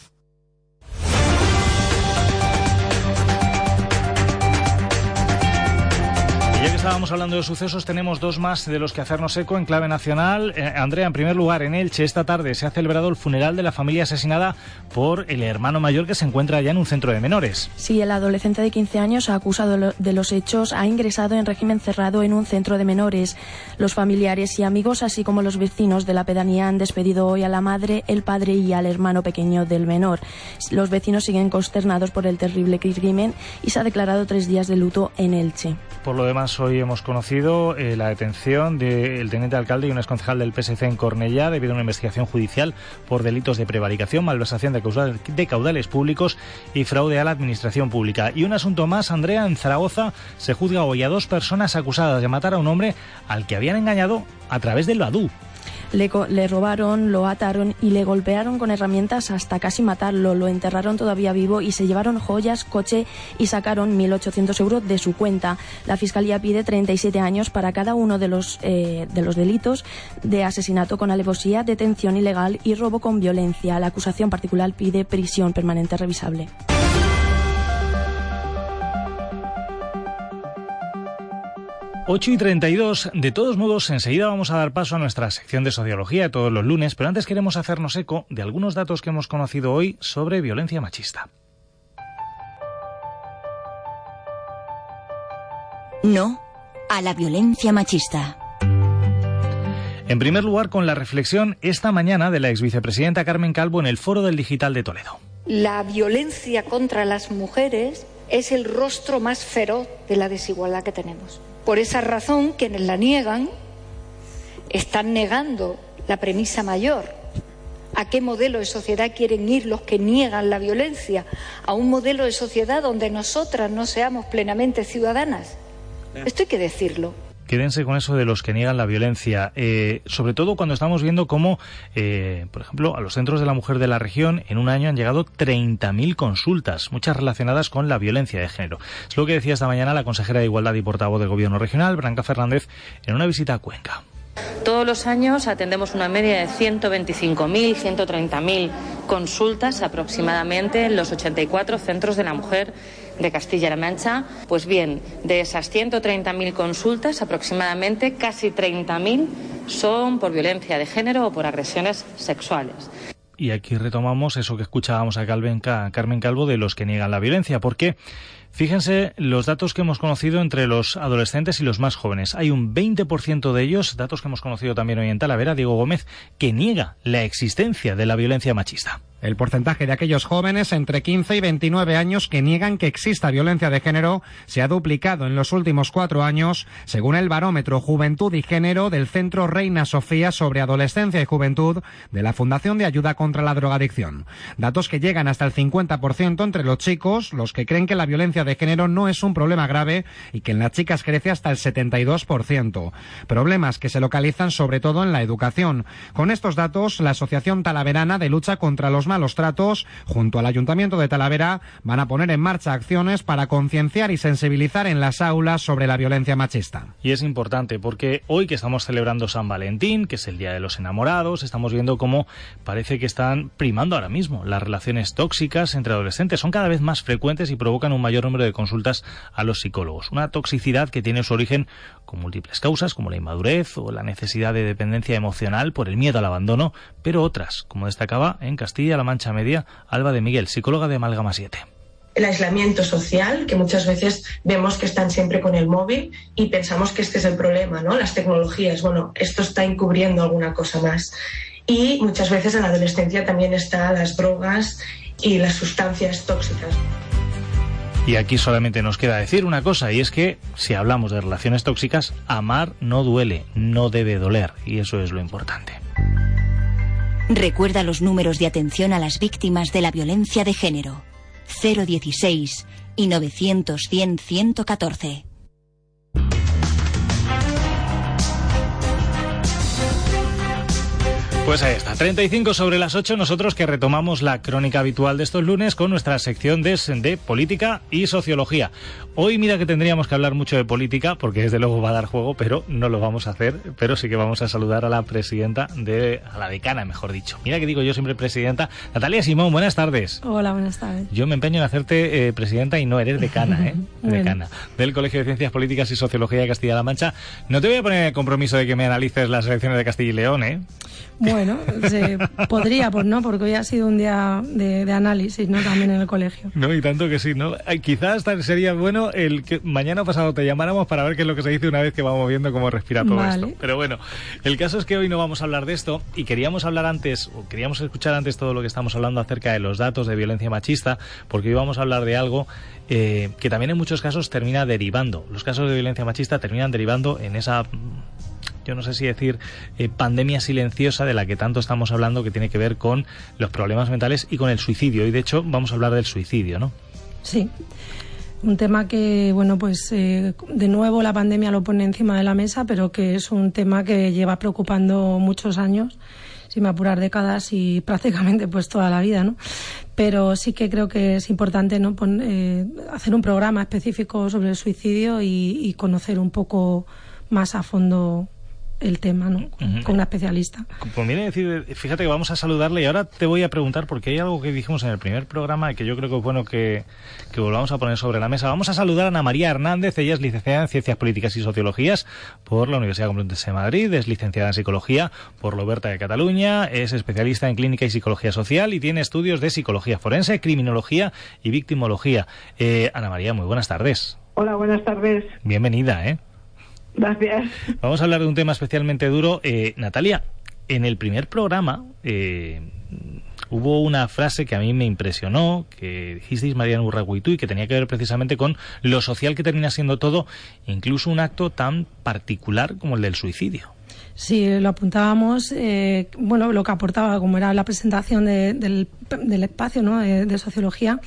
Ya que estábamos hablando de sucesos, tenemos dos más de los que hacernos eco en clave nacional. Eh, Andrea, en primer lugar, en Elche, esta tarde se ha celebrado el funeral de la familia asesinada por el hermano mayor que se encuentra allá en un centro de menores. Sí, el adolescente de 15 años, acusado de los hechos, ha ingresado en régimen cerrado en un centro de menores. Los familiares y amigos, así como los vecinos de la pedanía, han despedido hoy a la madre, el padre y al hermano pequeño del menor. Los vecinos siguen consternados por el terrible crimen y se ha declarado tres días de luto en Elche. Por lo demás, hoy hemos conocido eh, la detención del teniente alcalde y un exconcejal del PSC en Cornellá debido a una investigación judicial por delitos de prevaricación, malversación de, de caudales públicos y fraude a la administración pública. Y un asunto más, Andrea, en Zaragoza se juzga hoy a dos personas acusadas de matar a un hombre al que habían engañado a través del Badú. Le, robaron, lo ataron y le golpearon con herramientas hasta casi matarlo. Lo enterraron todavía vivo y se llevaron joyas, coche y sacaron 1.800 euros de su cuenta. La Fiscalía pide 37 años para cada uno de los, eh, de los delitos de asesinato con alevosía, detención ilegal y robo con violencia. La acusación particular pide prisión permanente revisable. 8 y 32. De todos modos, enseguida vamos a dar paso a nuestra sección de sociología de todos los lunes, pero antes queremos hacernos eco de algunos datos que hemos conocido hoy sobre violencia machista. No a la violencia machista. En primer lugar, con la reflexión esta mañana de la ex vicepresidenta Carmen Calvo en el Foro del Digital de Toledo. La violencia contra las mujeres es el rostro más feroz de la desigualdad que tenemos. Por esa razón, quienes la niegan están negando la premisa mayor. ¿A qué modelo de sociedad quieren ir los que niegan la violencia? ¿A un modelo de sociedad donde nosotras no seamos plenamente ciudadanas? Esto hay que decirlo quédense con eso de los que niegan la violencia, eh, sobre todo cuando estamos viendo cómo, eh, por ejemplo, a los centros de la mujer de la región en un año han llegado 30.000 consultas, muchas relacionadas con la violencia de género. Es lo que decía esta mañana la consejera de Igualdad y portavoz del Gobierno regional, Branca Fernández, en una visita a Cuenca. Todos los años atendemos una media de 125.000, 130.000 consultas aproximadamente en los 84 centros de la mujer de Castilla-La Mancha. Pues bien, de esas 130.000 consultas, aproximadamente casi 30.000 son por violencia de género o por agresiones sexuales. Y aquí retomamos eso que escuchábamos a Carmen Calvo de los que niegan la violencia, porque Fíjense los datos que hemos conocido entre los adolescentes y los más jóvenes. Hay un 20% de ellos, datos que hemos conocido también hoy en Talavera, Diego Gómez, que niega la existencia de la violencia machista. El porcentaje de aquellos jóvenes entre 15 y 29 años que niegan que exista violencia de género se ha duplicado en los últimos cuatro años, según el barómetro Juventud y Género del Centro Reina Sofía sobre Adolescencia y Juventud de la Fundación de Ayuda contra la Drogadicción. Datos que llegan hasta el 50% entre los chicos, los que creen que la violencia de género no es un problema grave y que en las chicas crece hasta el 72%. Problemas que se localizan sobre todo en la educación. Con estos datos, la Asociación Talaverana de Lucha contra los malos tratos, junto al Ayuntamiento de Talavera, van a poner en marcha acciones para concienciar y sensibilizar en las aulas sobre la violencia machista. Y es importante porque hoy que estamos celebrando San Valentín, que es el Día de los Enamorados, estamos viendo cómo parece que están primando ahora mismo las relaciones tóxicas entre adolescentes. Son cada vez más frecuentes y provocan un mayor número de consultas a los psicólogos. Una toxicidad que tiene su origen con múltiples causas, como la inmadurez o la necesidad de dependencia emocional por el miedo al abandono, pero otras, como destacaba en Castilla la Mancha Media, Alba de Miguel, psicóloga de Amalgama 7 el aislamiento social, que muchas veces vemos que están siempre con el móvil y pensamos que este es el problema, ¿no? Las tecnologías, bueno, esto está encubriendo alguna cosa más. Y muchas veces en la adolescencia también están las drogas y las sustancias tóxicas. Y aquí solamente nos queda decir una cosa, y es que si hablamos de relaciones tóxicas, amar no duele, no debe doler, y eso es lo importante. Recuerda los números de atención a las víctimas de la violencia de género. 016 y 900 100 114. Pues ahí está, 35 sobre las 8, nosotros que retomamos la crónica habitual de estos lunes con nuestra sección de, de, política y sociología. Hoy mira que tendríamos que hablar mucho de política, porque desde luego va a dar juego, pero no lo vamos a hacer, pero sí que vamos a saludar a la presidenta de, a la decana, mejor dicho. Mira que digo yo siempre presidenta. Natalia Simón, buenas tardes. Hola, buenas tardes. Yo me empeño en hacerte eh, presidenta y no eres decana, ¿eh? decana. Del Colegio de Ciencias Políticas y Sociología de Castilla-La Mancha. No te voy a poner el compromiso de que me analices las elecciones de Castilla y León, ¿eh? Bueno, se podría, pues no, porque hoy ha sido un día de, análisis, ¿no? También en el colegio. No, y tanto que sí, ¿no? Quizás sería bueno el que mañana pasado te llamáramos para ver qué es lo que se dice una vez que vamos viendo cómo respira todo esto. Pero bueno, el caso es que hoy no vamos a hablar de esto y queríamos hablar antes, o queríamos escuchar antes todo lo que estamos hablando acerca de los datos de violencia machista, porque hoy vamos a hablar de algo eh, que también en muchos casos termina derivando. Los casos de violencia machista terminan derivando en esa yo no sé si decir eh, pandemia silenciosa de la que tanto estamos hablando que tiene que ver con los problemas mentales y con el suicidio. Y de hecho vamos a hablar del suicidio, ¿no? Sí. Un tema que, bueno, pues eh, de nuevo la pandemia lo pone encima de la mesa, pero que es un tema que lleva preocupando muchos años, sin apurar décadas y prácticamente pues toda la vida, ¿no? Pero sí que creo que es importante, ¿no? eh, hacer un programa específico sobre el suicidio y conocer un poco más a fondo el tema, ¿no? Con una especialista. Conviene decir, fíjate que vamos a saludarle y ahora te voy a preguntar, porque hay algo que dijimos en el primer programa y que yo creo que es bueno que, que volvamos a poner sobre la mesa. Vamos a saludar a Ana María Hernández, ella es licenciada en Ciencias Políticas y Sociologías por la Universidad Complutense de Madrid, es licenciada en Psicología por la Oberta de Cataluña, es especialista en Clínica y Psicología Social y tiene estudios de Psicología Forense, Criminología y Victimología. Eh, Ana María, muy buenas tardes. Hola, buenas tardes. Bienvenida, ¿eh? Gracias. Vamos a hablar de un tema especialmente duro. Eh, Natalia, en el primer programa eh, hubo una frase que a mí me impresionó, que dijisteis Mariano Urraguitú y que tenía que ver precisamente con lo social que termina siendo todo, incluso un acto tan particular como el del suicidio. Sí, lo apuntábamos, eh, bueno, lo que aportaba, como era la presentación del, espacio ¿no? de, sociología,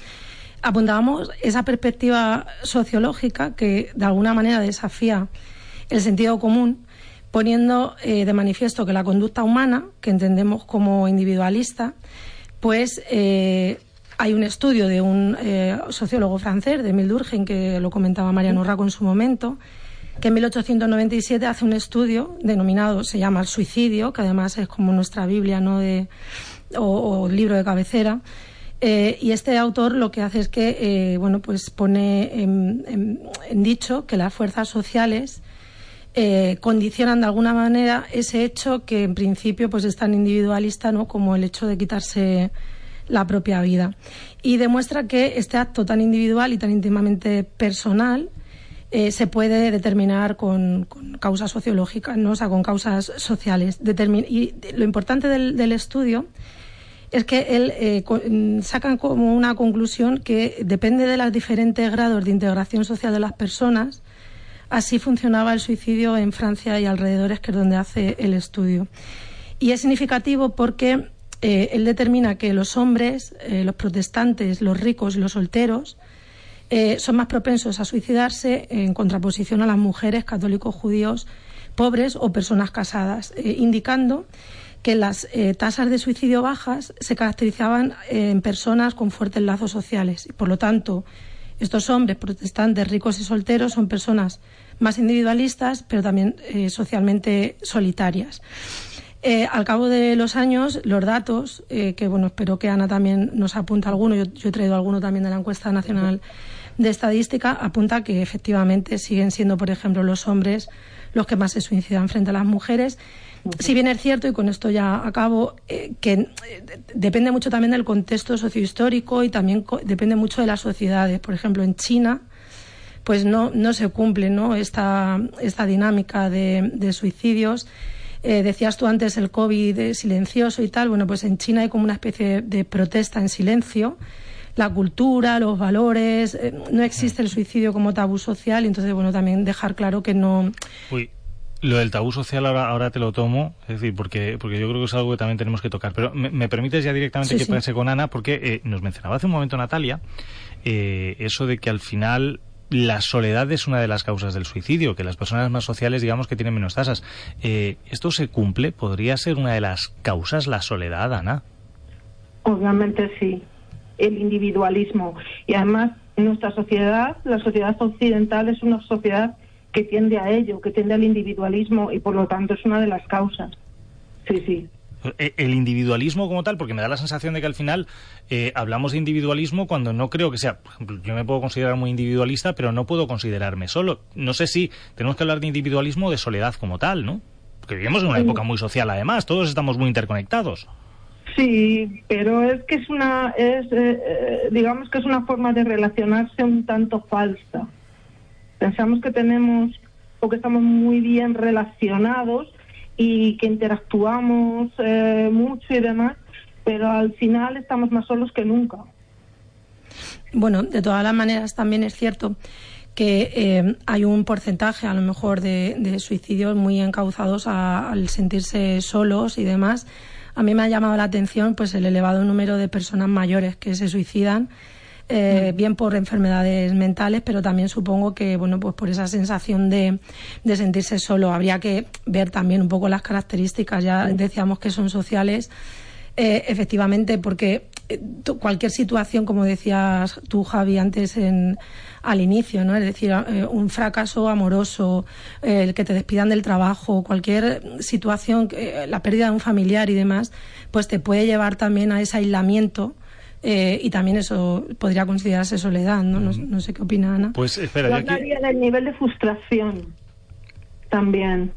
apuntábamos esa perspectiva sociológica que de alguna manera desafía el sentido común, poniendo eh, de manifiesto que la conducta humana, que entendemos como individualista, pues eh, hay un estudio de un sociólogo francés, de Emile Durkheim, que lo comentaba Mariano Raco en su momento, que en 1897 hace un estudio denominado, se llama El suicidio, que además es como nuestra Biblia ¿no? de, o, libro de cabecera. Eh, y este autor lo que hace es que eh, bueno, pues pone en, dicho que las fuerzas sociales eh, condicionan de alguna manera ese hecho que en principio pues es tan individualista ¿no? como el hecho de quitarse la propia vida. Y demuestra que este acto tan individual y tan íntimamente personal eh, se puede determinar con, causas sociológicas, ¿no? o sea, con causas sociales. y lo importante del, estudio es que él eh, mm, saca como una conclusión que depende de los diferentes grados de integración social de las personas. Así funcionaba el suicidio en Francia y alrededores, que es donde hace el estudio. Y es significativo porque eh, él determina que los hombres, los protestantes, los ricos y los solteros eh, son más propensos a suicidarse en contraposición a las mujeres católicos judíos pobres o personas casadas, eh, indicando que las eh, tasas de suicidio bajas se caracterizaban en personas con fuertes lazos sociales. Y, por lo tanto, estos hombres protestantes ricos y solteros son personas más individualistas, pero también socialmente solitarias. al cabo de los años, los datos, que bueno, espero que Ana también nos apunte alguno, yo, yo he traído alguno también de la encuesta nacional de estadística apunta que efectivamente siguen siendo, por ejemplo, los hombres los que más se suicidan frente a las mujeres. Si bien es cierto, y con esto ya acabo, eh, que eh, depende mucho también del contexto sociohistórico y también depende mucho de las sociedades. Por ejemplo, en China, pues no, no se cumple ¿no? Esta, esta dinámica de, suicidios. Eh, decías tú antes el COVID silencioso y tal. Bueno, pues en China hay como una especie de protesta en silencio la cultura, los valores, no existe el suicidio como tabú social y entonces, bueno, también dejar claro que no... Lo del tabú social ahora, ahora te lo tomo, es decir, porque, porque yo creo que es algo que también tenemos que tocar. Pero me, permites ya directamente que sí. con Ana, porque eh, nos mencionaba hace un momento Natalia eh, eso de que al final la soledad es una de las causas del suicidio, que las personas más sociales, digamos, que tienen menos tasas. ¿Esto se cumple? ¿Podría ser una de las causas la soledad, Ana? Obviamente sí el individualismo. Y además, nuestra sociedad, la sociedad occidental, es una sociedad que tiende a ello, que tiende al individualismo y por lo tanto es una de las causas. Sí, sí. Eh, el individualismo como tal, porque me da la sensación de que al final eh, hablamos de individualismo cuando no creo que sea, por ejemplo, yo me puedo considerar muy individualista, pero no puedo considerarme solo. No sé si tenemos que hablar de individualismo o de soledad como tal, ¿no? Porque vivimos en una época muy social además, todos estamos muy interconectados. Sí, pero es que es una, es, eh, eh, digamos que es una forma de relacionarse un tanto falsa. Pensamos que tenemos o que estamos muy bien relacionados y que interactuamos eh, mucho y demás, pero al final estamos más solos que nunca. Bueno, de todas las maneras también es cierto que hay un porcentaje a lo mejor de, suicidios muy encauzados al sentirse solos y demás a mí me ha llamado la atención pues el elevado número de personas mayores que se suicidan. Eh, mm. bien por enfermedades mentales, pero también supongo que, bueno, pues por esa sensación de, de sentirse solo. Habría que ver también un poco las características, ya decíamos que son sociales, eh, efectivamente, porque eh, cualquier situación, como decías tú, Javi, antes en, al inicio, ¿no? Es decir, un fracaso amoroso, el que te despidan del trabajo, cualquier situación, la pérdida de un familiar y demás, pues te puede llevar también a ese aislamiento. Y también eso podría considerarse soledad, ¿no? No, sé qué opina Ana. Pues espera, yo, hablaría del nivel de frustración también.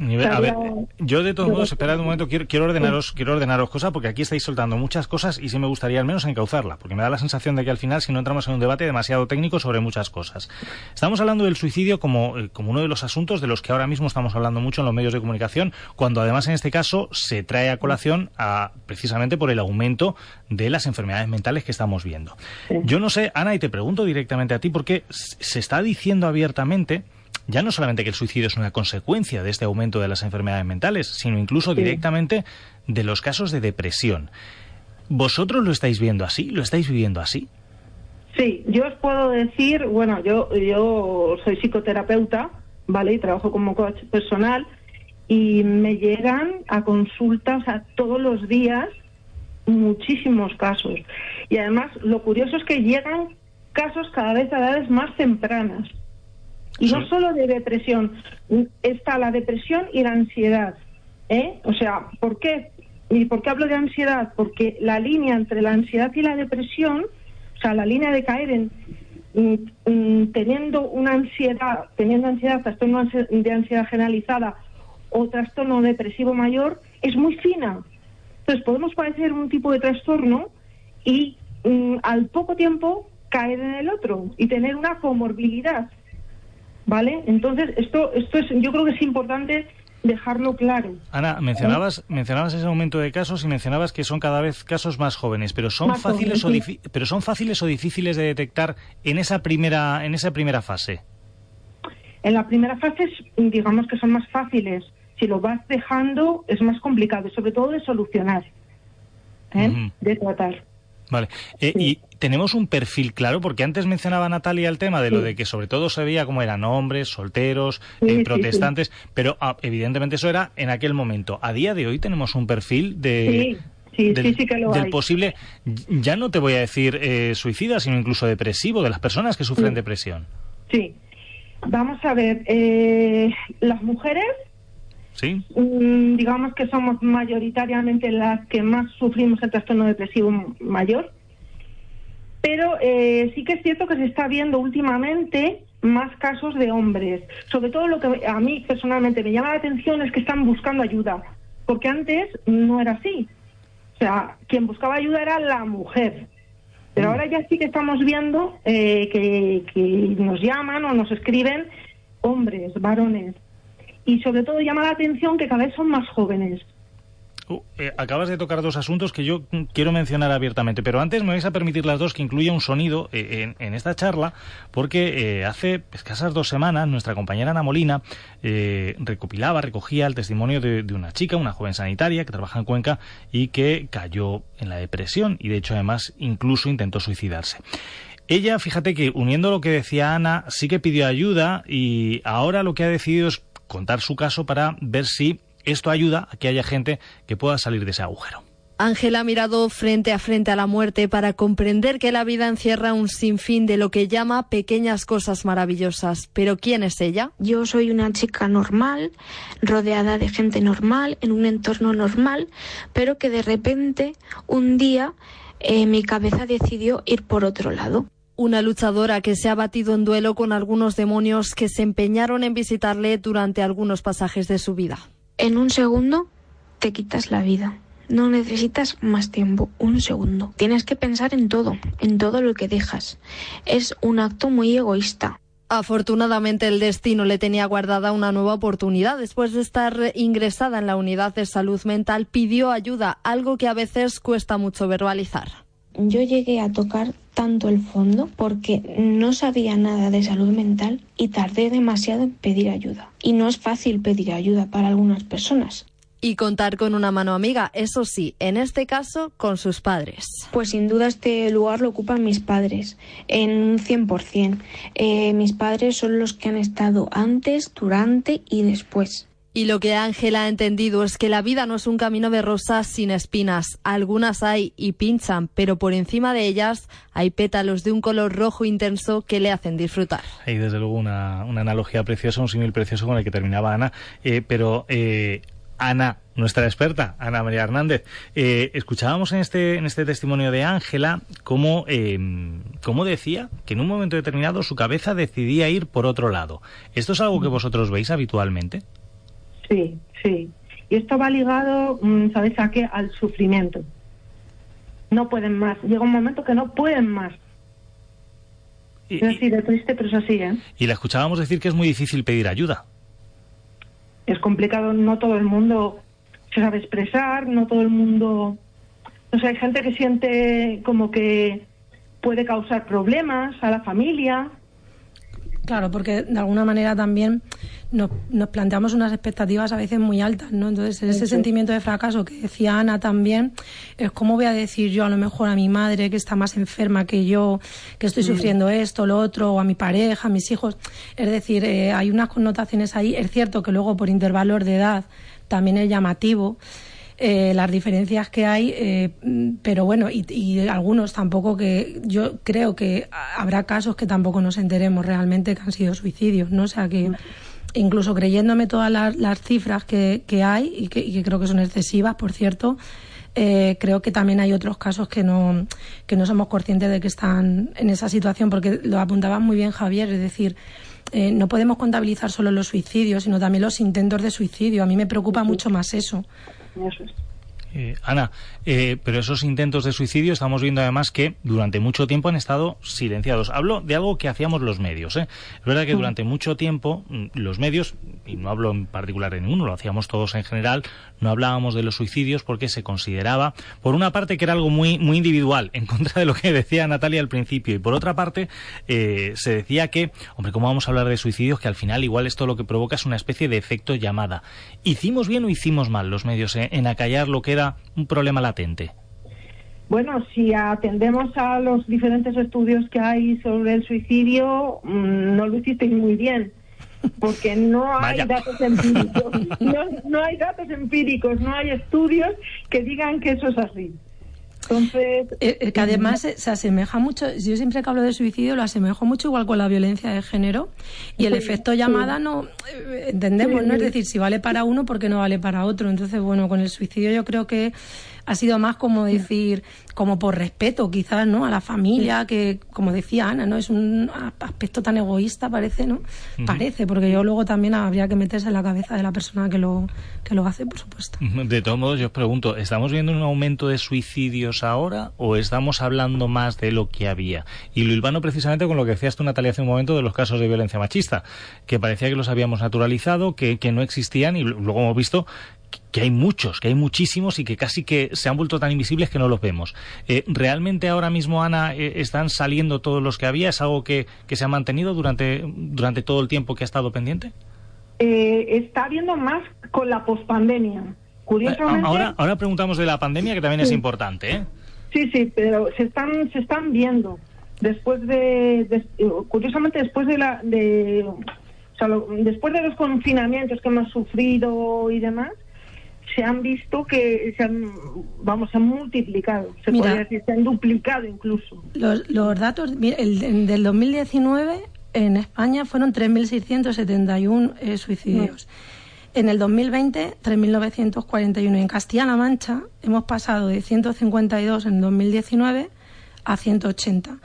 A ver, yo de todos modos, esperad un momento, quiero, quiero ordenaros, quiero ordenaros cosas porque aquí estáis soltando muchas cosas y sí me gustaría al menos encauzarla, porque me da la sensación de que al final si no entramos en un debate demasiado técnico sobre muchas cosas. Estamos hablando del suicidio como, eh, como uno de los asuntos de los que ahora mismo estamos hablando mucho en los medios de comunicación, cuando además en este caso se trae a colación a, precisamente por el aumento de las enfermedades mentales que estamos viendo. Yo no sé, Ana, y te pregunto directamente a ti, porque se está diciendo abiertamente ya no solamente que el suicidio es una consecuencia de este aumento de las enfermedades mentales, sino incluso directamente de los casos de depresión. ¿Vosotros lo estáis viendo así? ¿Lo estáis viviendo así? Sí, yo os puedo decir, bueno, yo, yo soy psicoterapeuta, ¿vale? Y trabajo como coach personal y me llegan a consultas a todos los días muchísimos casos. Y además lo curioso es que llegan casos cada vez a edades más tempranas. Y no solo de depresión, está la depresión y la ansiedad. ¿eh? O sea, ¿por qué? ¿Y por qué hablo de ansiedad? Porque la línea entre la ansiedad y la depresión, o sea, la línea de caer en mm, mm, teniendo una ansiedad, teniendo ansiedad, trastorno de ansiedad generalizada o trastorno depresivo mayor, es muy fina. Entonces podemos padecer un tipo de trastorno y mm, al poco tiempo caer en el otro y tener una comorbilidad. ¿Vale? Entonces, esto, esto es, yo creo que es importante dejarlo claro. Ana, mencionabas, mencionabas ese aumento de casos y mencionabas que son cada vez casos más jóvenes, pero son fáciles o pero son fáciles o difíciles de detectar en esa primera en esa primera fase. En la primera fase, digamos que son más fáciles. Si lo vas dejando, es más complicado, sobre todo de solucionar, ¿eh? de tratar. Vale. Eh, tenemos un perfil claro, porque antes mencionaba Natalia el tema de lo de que sobre todo se veía como eran hombres, solteros, eh, protestantes, pero ah, evidentemente eso era en aquel momento. A día de hoy tenemos un perfil de... del, posible, ya no te voy a decir eh, suicida, sino incluso depresivo, de las personas que sufren depresión. Sí. Vamos a ver, eh, las mujeres ¿Sí? Mm, digamos que somos mayoritariamente las que más sufrimos el trastorno depresivo mayor, pero eh, sí que es cierto que se está viendo últimamente más casos de hombres. Sobre todo lo que a mí personalmente me llama la atención es que están buscando ayuda, porque antes no era así. O sea, quien buscaba ayuda era la mujer. Pero mm. ahora ya sí que estamos viendo eh, que, que nos llaman o nos escriben hombres, varones y sobre todo llama la atención que cada vez son más jóvenes. Uh, eh, acabas de tocar dos asuntos que yo quiero mencionar abiertamente, pero antes me vais a permitir las dos que incluya un sonido eh, en, esta charla, porque eh, hace escasas dos semanas nuestra compañera Ana Molina recopilaba, recogía el testimonio de, de, una chica, una joven sanitaria que trabaja en Cuenca y que cayó en la depresión y de hecho además incluso intentó suicidarse. Ella, fíjate que uniendo lo que decía Ana, sí que pidió ayuda y ahora lo que ha decidido es contar su caso para ver si esto ayuda a que haya gente que pueda salir de ese agujero. Ángela ha mirado frente a frente a la muerte para comprender que la vida encierra un sinfín de lo que llama pequeñas cosas maravillosas. Pero ¿quién es ella? Yo soy una chica normal, rodeada de gente normal, en un entorno normal, pero que de repente un día eh, mi cabeza decidió ir por otro lado una luchadora que se ha batido en duelo con algunos demonios que se empeñaron en visitarle durante algunos pasajes de su vida. En un segundo te quitas la vida. No necesitas más tiempo, un segundo. Tienes que pensar en todo, en todo lo que dejas. Es un acto muy egoísta. Afortunadamente el destino le tenía guardada una nueva oportunidad. Después de estar ingresada en la unidad de salud mental, pidió ayuda, algo que a veces cuesta mucho verbalizar yo llegué a tocar tanto el fondo porque no sabía nada de salud mental y tardé demasiado en pedir ayuda. Y no es fácil pedir ayuda para algunas personas. Y contar con una mano amiga, eso sí, en este caso con sus padres. Pues sin duda este lugar lo ocupan mis padres, en un 100%. Eh, mis padres son los que han estado antes, durante y después. Y lo que Ángela ha entendido es que la vida no es un camino de rosas sin espinas. Algunas hay y pinchan, pero por encima de ellas hay pétalos de un color rojo intenso que le hacen disfrutar. Hay desde luego una, analogía preciosa, un símil precioso con el que terminaba Ana. Eh, pero eh, Ana, nuestra experta, Ana María Hernández, eh, escuchábamos en este, este testimonio de Ángela cómo, cómo decía que en un momento determinado su cabeza decidía ir por otro lado. ¿Esto es algo que vosotros veis habitualmente? Sí, sí. Y esto va ligado, mm, ¿sabes a qué? Al sufrimiento. No pueden más. Llega un momento que no pueden más. Y, es así de triste, pero es así, ¿eh? y la escuchábamos decir que es muy difícil pedir ayuda. Es complicado, no todo el mundo se sabe expresar, no todo el mundo... O sea, hay gente que siente como que puede causar problemas a la familia. Claro, porque de alguna manera también nos, nos, planteamos unas expectativas a veces muy altas, ¿no? Entonces, ese sentimiento de fracaso que decía Ana también, es cómo voy a decir yo a lo mejor a mi madre que está más enferma que yo, que estoy sufriendo esto, lo otro, o a mi pareja, a mis hijos. Es decir, eh, hay unas connotaciones ahí. Es cierto que luego por intervalos de edad también es llamativo. Eh, las diferencias que hay, eh, pero bueno, y, y, algunos tampoco que yo creo que habrá casos que tampoco nos enteremos realmente que han sido suicidios, ¿no? O sea que incluso creyéndome todas las, las cifras que, que hay y que, y que, creo que son excesivas, por cierto, eh, creo que también hay otros casos que no, que no somos conscientes de que están en esa situación, porque lo apuntaba muy bien Javier, es decir, eh, no podemos contabilizar solo los suicidios, sino también los intentos de suicidio. A mí me preocupa mucho más eso. Eso es. Eh, Ana, eh, pero esos intentos de suicidio estamos viendo además que durante mucho tiempo han estado silenciados. Hablo de algo que hacíamos los medios. ¿eh? Es verdad que durante mucho tiempo mm, los medios, y no hablo en particular de ninguno, lo hacíamos todos en general, no hablábamos de los suicidios porque se consideraba, por una parte, que era algo muy, muy individual, en contra de lo que decía Natalia al principio, y por otra parte, eh, se decía que, hombre, ¿cómo vamos a hablar de suicidios? Que al final igual esto lo que provoca es una especie de efecto llamada. ¿Hicimos bien o hicimos mal los medios en acallar lo que era un problema latente? Bueno, si atendemos a los diferentes estudios que hay sobre el suicidio, mmm, no lo hicisteis muy bien, porque no hay Vaya. datos empíricos, no, no, hay datos empíricos, no hay estudios que digan que eso es así. Entonces, eh, que además se, se, asemeja mucho, yo siempre que hablo de suicidio lo asemejo mucho igual con la violencia de género y el sí, efecto llamada sí. no eh, entendemos, ¿no? Es decir, si vale para uno, ¿por qué no vale para otro? Entonces, bueno, con el suicidio yo creo que ha sido más como decir, como por respeto quizás, ¿no? A la familia, que como decía Ana, ¿no? Es un aspecto tan egoísta, parece, ¿no? Uh -huh. Parece, porque yo luego también habría que meterse en la cabeza de la persona que lo, que lo hace, por supuesto. De todos modos, yo os pregunto, ¿estamos viendo un aumento de suicidios ahora o estamos hablando más de lo que había? Y lo hilvano precisamente con lo que decías tú, Natalia, hace un momento de los casos de violencia machista, que parecía que los habíamos naturalizado, que, que no existían y luego hemos visto que hay muchos, que hay muchísimos y que casi que se han vuelto tan invisibles que no los vemos. Eh, ¿Realmente ahora mismo, Ana, eh, están saliendo todos los que había? ¿Es algo que, que se ha mantenido durante, durante todo el tiempo que ha estado pendiente? Eh, está habiendo más con la pospandemia. Curiosamente. Ahora, ahora preguntamos de la pandemia, que también sí. es importante. ¿eh? Sí, sí, pero se están, se están viendo. Después de, de curiosamente, después de la. De, o sea, lo, después de los confinamientos que hemos sufrido y demás, se han visto que se han, vamos, se han multiplicado, se Mira, podría decir, se han duplicado incluso. Los, los datos el, el, del 2019 en España fueron 3.671 eh, suicidios. Mm. En el 2020, 3.941. En Castilla-La Mancha hemos pasado de 152 en 2019 a 180.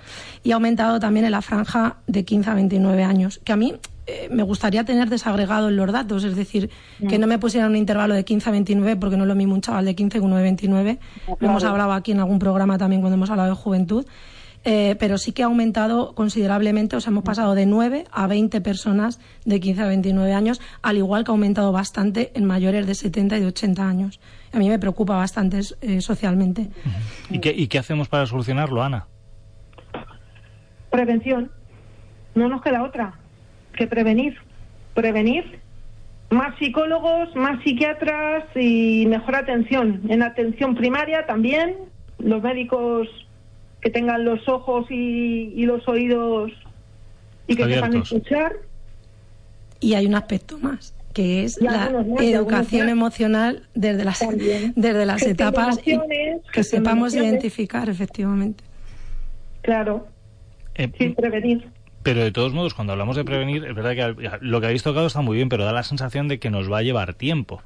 Y ha aumentado también en la franja de 15 a 29 años, que a mí eh, me gustaría tener desagregado en los datos, es decir, que no me pusieran un intervalo de 15 a 29, porque no es lo mismo un chaval de 15 que uno de 29. Claro. Lo hemos hablado aquí en algún programa también cuando hemos hablado de juventud. Eh, pero sí que ha aumentado considerablemente, o sea, hemos pasado de 9 a 20 personas de 15 a 29 años, al igual que ha aumentado bastante en mayores de 70 y de 80 años. A mí me preocupa bastante eh, socialmente. ¿Y qué, ¿Y qué hacemos para solucionarlo, Ana? Prevención. No nos queda otra que prevenir. Prevenir. Más psicólogos, más psiquiatras y mejor atención. En atención primaria también. Los médicos que tengan los ojos y, y los oídos y que sepan escuchar. Y hay un aspecto más que es la más, educación emocional desde las desde las etapas que sepamos identificar efectivamente claro eh, sí prevenir Pero de todos modos, cuando hablamos de prevenir, es verdad que lo que habéis tocado está muy bien, pero da la sensación de que nos va a llevar tiempo.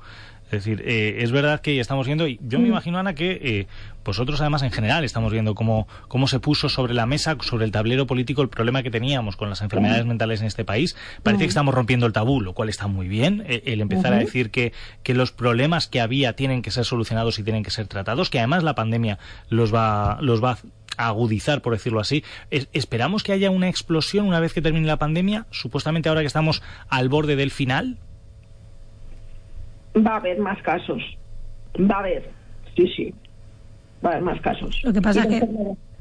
Es decir, eh, es verdad que estamos viendo, y yo me mm. imagino, Ana, que eh, vosotros además en general estamos viendo cómo, cómo se puso sobre la mesa, sobre el tablero político, el problema que teníamos con las enfermedades mm. mentales en este país. Parece que mm. estamos rompiendo el tabú, lo cual está muy bien. Eh, el empezar a decir que, que los problemas que había tienen que ser solucionados y tienen que ser tratados, que además la pandemia los va, los va a agudizar, por decirlo así. ¿Esperamos que haya una explosión una vez que termine la pandemia? Supuestamente ahora que estamos al borde del final va a haber más casos. Va a haber, sí, sí. Va a haber más casos. Lo que pasa que...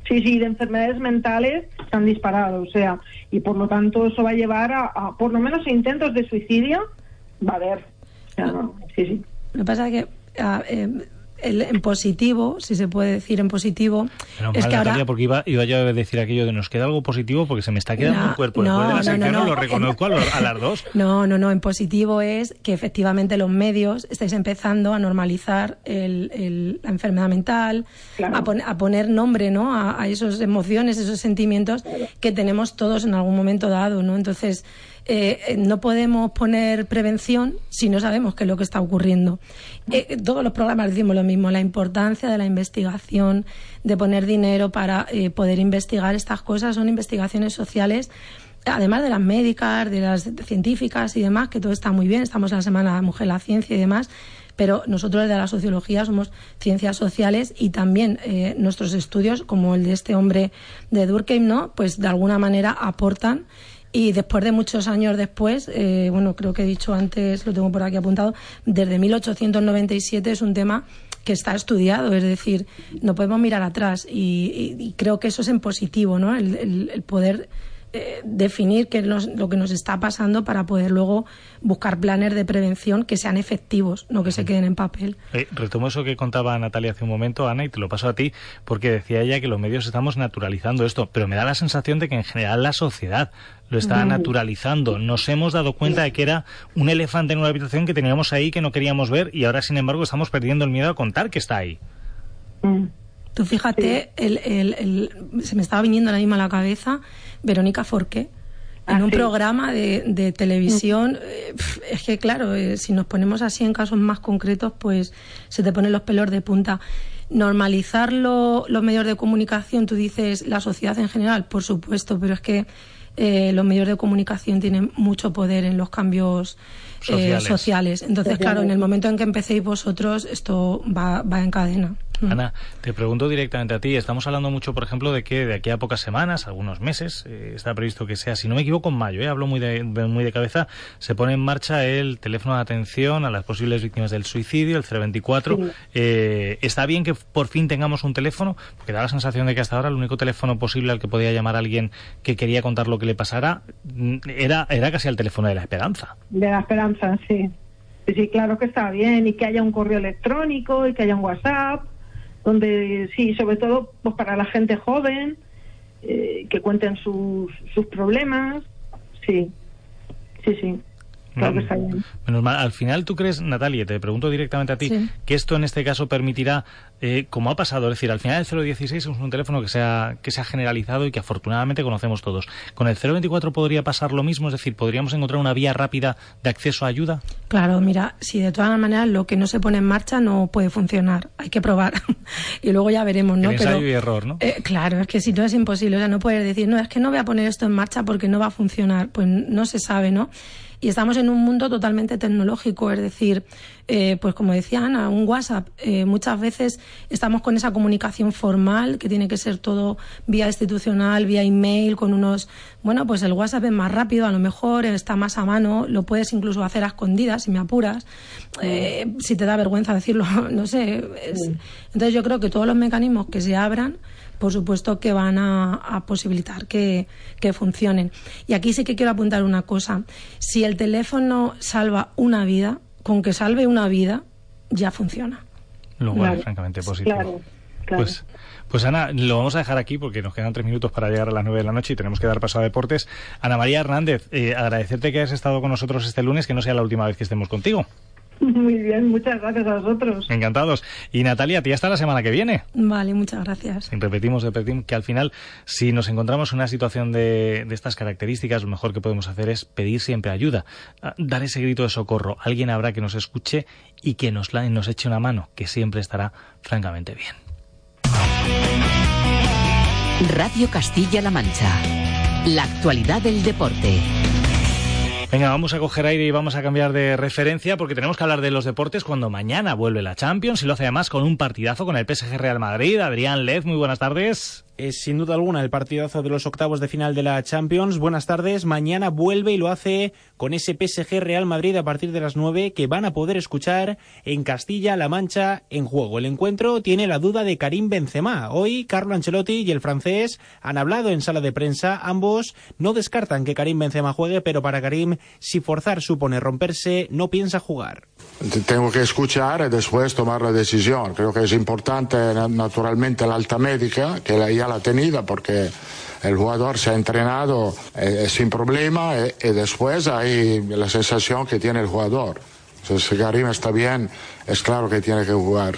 Sí, sí, de enfermedades mentales se han disparado, o sea, y por lo tanto eso va a llevar a, por lo menos intentos de suicidio, va a haber. sí, sí. Lo que pasa es que eh, en positivo, si se puede decir en positivo, es que ahora... porque iba, iba yo a decir aquello de nos queda algo positivo porque se me está quedando un cuerpo no, después de la no, no, lo reconozco a, las dos. No, no, no, en positivo es que efectivamente los medios estáis empezando a normalizar el, la enfermedad mental, a, poner nombre ¿no? a, a esas emociones, esos sentimientos que tenemos todos en algún momento dado, ¿no? Entonces, eh, no podemos poner prevención si no sabemos qué es lo que está ocurriendo. Eh, todos los programas decimos lo mismo, la importancia de la investigación, de poner dinero para eh, poder investigar estas cosas, son investigaciones sociales además de las médicas, de las científicas y demás, que todo está muy bien, estamos en la Semana de la Mujer, la Ciencia y demás, pero nosotros desde la sociología somos ciencias sociales y también nuestros estudios, como el de este hombre de Durkheim, ¿no? pues de alguna manera aportan y después de muchos años después, eh, bueno, creo que he dicho antes, lo tengo por aquí apuntado, desde 1897 es un tema que está estudiado, es decir, no podemos mirar atrás y, creo que eso es en positivo, ¿no? el poder eh, definir qué es lo que nos está pasando para poder luego buscar planes de prevención que sean efectivos, no que se queden en papel. Eh, retomo eso que contaba Natalia hace un momento, Ana, y te lo paso a ti, porque decía ella que los medios estamos naturalizando esto, pero me da la sensación de que en general la sociedad lo está naturalizando. Nos hemos dado cuenta de que era un elefante en una habitación que teníamos ahí que no queríamos ver y ahora, sin embargo, estamos perdiendo el miedo a contar que está ahí. Mm. Tú fíjate, se me estaba viniendo la misma a la cabeza Verónica Forqué en ah, un programa de, televisión. Mm. Eh, es que, claro, eh, si nos ponemos así en casos más concretos, pues se te ponen los pelos de punta. Normalizar los medios de comunicación, tú dices la sociedad en general, por supuesto, pero es que eh, los medios de comunicación tienen mucho poder en los cambios sociales. Entonces, claro, en el momento en que empecéis vosotros, esto va, va en cadena. Mm. Ana, te pregunto directamente a ti. Estamos hablando mucho, por ejemplo, de que de aquí a pocas semanas, algunos meses, eh, está previsto que sea, si no me equivoco, en mayo, eh, hablo muy de, muy de cabeza, se pone en marcha el teléfono de atención a las posibles víctimas del suicidio, el 024. Eh, ¿Está bien que por fin tengamos un teléfono? Porque da la sensación de que hasta ahora el único teléfono posible al que podía llamar a alguien que quería contar lo que le pasara mm, era, era casi el teléfono de la esperanza. De la esperanza, sí. Sí, claro que está bien, y que haya un correo electrónico, y que haya un WhatsApp, donde sí, sobre todo pues para la gente joven, eh, que cuenten sus, sus problemas, sí, sí, sí. Menos mal. Al final, ¿tú crees, Natalia, te pregunto directamente a ti, que esto en este caso permitirá, eh, como ha pasado, es decir, al final el 016 es un teléfono que se, ha, que se ha generalizado y que afortunadamente conocemos todos. ¿Con el 024 podría pasar lo mismo? Es decir, ¿podríamos encontrar una vía rápida de acceso a ayuda? Claro, mira, si de todas maneras lo que no se pone en marcha no puede funcionar, hay que probar y luego ya veremos, ¿no? ensayo y error, ¿no? Eh, claro, es que si no es imposible, o sea, no puedes decir, no, es que no voy a poner esto en marcha porque no va a funcionar, pues no se sabe, ¿no? Y estamos en un mundo totalmente tecnológico, es decir, eh, pues como decía Ana, un WhatsApp, eh, muchas veces estamos con esa comunicación formal que tiene que ser todo vía institucional, vía email, con unos, bueno, pues el WhatsApp es más rápido, a lo mejor está más a mano, lo puedes incluso hacer a escondidas si me apuras, eh, si te da vergüenza decirlo, no sé. Entonces yo creo que todos los mecanismos que se abran, por supuesto que van a, posibilitar que, funcionen. Y aquí sí que quiero apuntar una cosa. Si el teléfono salva una vida, con que salve una vida, ya funciona. Lo cual es francamente positivo. Pues, pues Ana, lo vamos a dejar aquí porque nos quedan tres minutos para llegar a las nueve de la noche y tenemos que dar paso a deportes. Ana María Hernández, eh, agradecerte que hayas estado con nosotros este lunes, que no sea la última vez que estemos contigo. Muy bien, muchas gracias a vosotros. Encantados. Y Natalia, tía hasta la semana que viene. Vale, muchas gracias. Y repetimos, repetimos que al final, si nos encontramos en una situación de, de estas características, lo mejor que podemos hacer es pedir siempre ayuda, dar ese grito de socorro. Alguien habrá que nos escuche y que nos, nos eche una mano, que siempre estará francamente bien. Radio Castilla-La Mancha. La actualidad del deporte. Venga, vamos a coger aire y vamos a cambiar de referencia porque tenemos que hablar de los deportes cuando mañana vuelve la Champions y lo hace además con un partidazo con el PSG Real Madrid. Adrián Lez, muy buenas tardes es sin duda alguna el partidazo de los octavos de final de la Champions. Buenas tardes. Mañana vuelve y lo hace con ese PSG Real Madrid a partir de las 9 que van a poder escuchar en Castilla-La Mancha en juego. El encuentro tiene la duda de Karim Benzema. Hoy Carlo Ancelotti y el francés han hablado en sala de prensa. Ambos no descartan que Karim Benzema juegue, pero para Karim, si forzar supone romperse, no piensa jugar. Tengo que escuchar y después tomar la decisión. Creo que es importante naturalmente la alta médica, que ya la tenida porque el jugador se ha entrenado eh, sin problema y, eh, y, después hay la sensación que tiene el jugador. Entonces, si Karim está bien, es claro que tiene que jugar.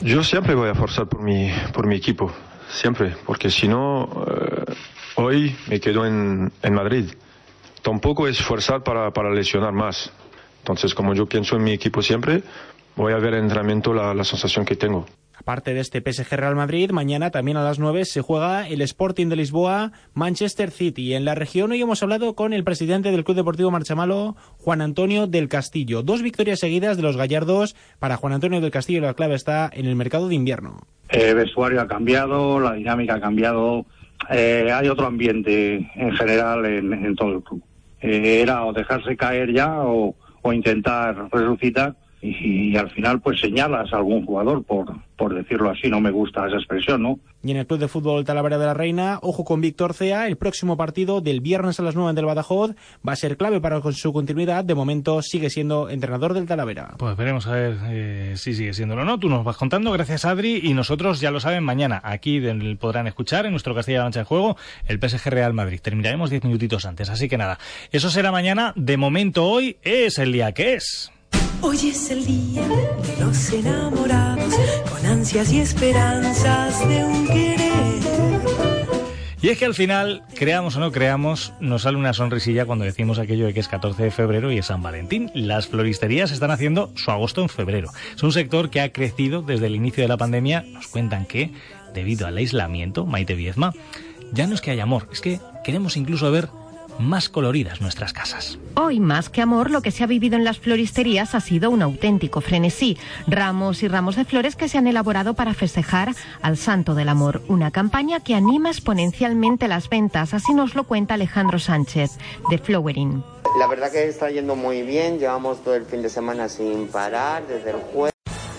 Yo siempre voy a forzar por mi, por mi equipo, siempre, porque si no, eh, hoy me quedo en, en, Madrid. Tampoco es forzar para, para, lesionar más. Entonces, como yo pienso en mi equipo siempre, voy a ver en entrenamiento la, la sensación que tengo. Aparte de este PSG Real Madrid, mañana también a las 9 se juega el Sporting de Lisboa, Manchester City. En la región hoy hemos hablado con el presidente del Club Deportivo Marchamalo, Juan Antonio del Castillo. Dos victorias seguidas de los gallardos. Para Juan Antonio del Castillo la clave está en el mercado de invierno. El vestuario ha cambiado, la dinámica ha cambiado, eh, hay otro ambiente en general en, todo el club. Eh, era o dejarse caer ya o, o intentar resucitar y, y, al final pues señalas a algún jugador por, por decirlo así, no me gusta esa expresión, ¿no? Y en el Club de Fútbol Talavera de la Reina, ojo con Víctor Cea, el próximo partido del viernes a las 9 del Badajoz va a ser clave para su continuidad, de momento sigue siendo entrenador del Talavera. Pues veremos a ver eh, si sigue siéndolo o no, tú nos vas contando, gracias Adri, y nosotros ya lo saben, mañana aquí podrán escuchar en nuestro Castilla-La Mancha de Juego el PSG Real Madrid, terminaremos 10 minutitos antes, así que nada, eso será mañana, de momento hoy es el día que es. Hoy es el día de los enamorados, con ansias y esperanzas de un querer. Y es que al final, creamos o no creamos, nos sale una sonrisilla cuando decimos aquello de que es 14 de febrero y es San Valentín. Las floristerías están haciendo su agosto en febrero. Es un sector que ha crecido desde el inicio de la pandemia. Nos cuentan que, debido al aislamiento, Maite Viezma, ya no es que haya amor, es que queremos incluso ver más coloridas nuestras casas. Hoy, más que amor, lo que se ha vivido en las floristerías ha sido un auténtico frenesí. Ramos y ramos de flores que se han elaborado para festejar al Santo del Amor. Una campaña que anima exponencialmente las ventas. Así nos lo cuenta Alejandro Sánchez, de Flowering. La verdad que está yendo muy bien. Llevamos todo el fin de semana sin parar, desde el jueves.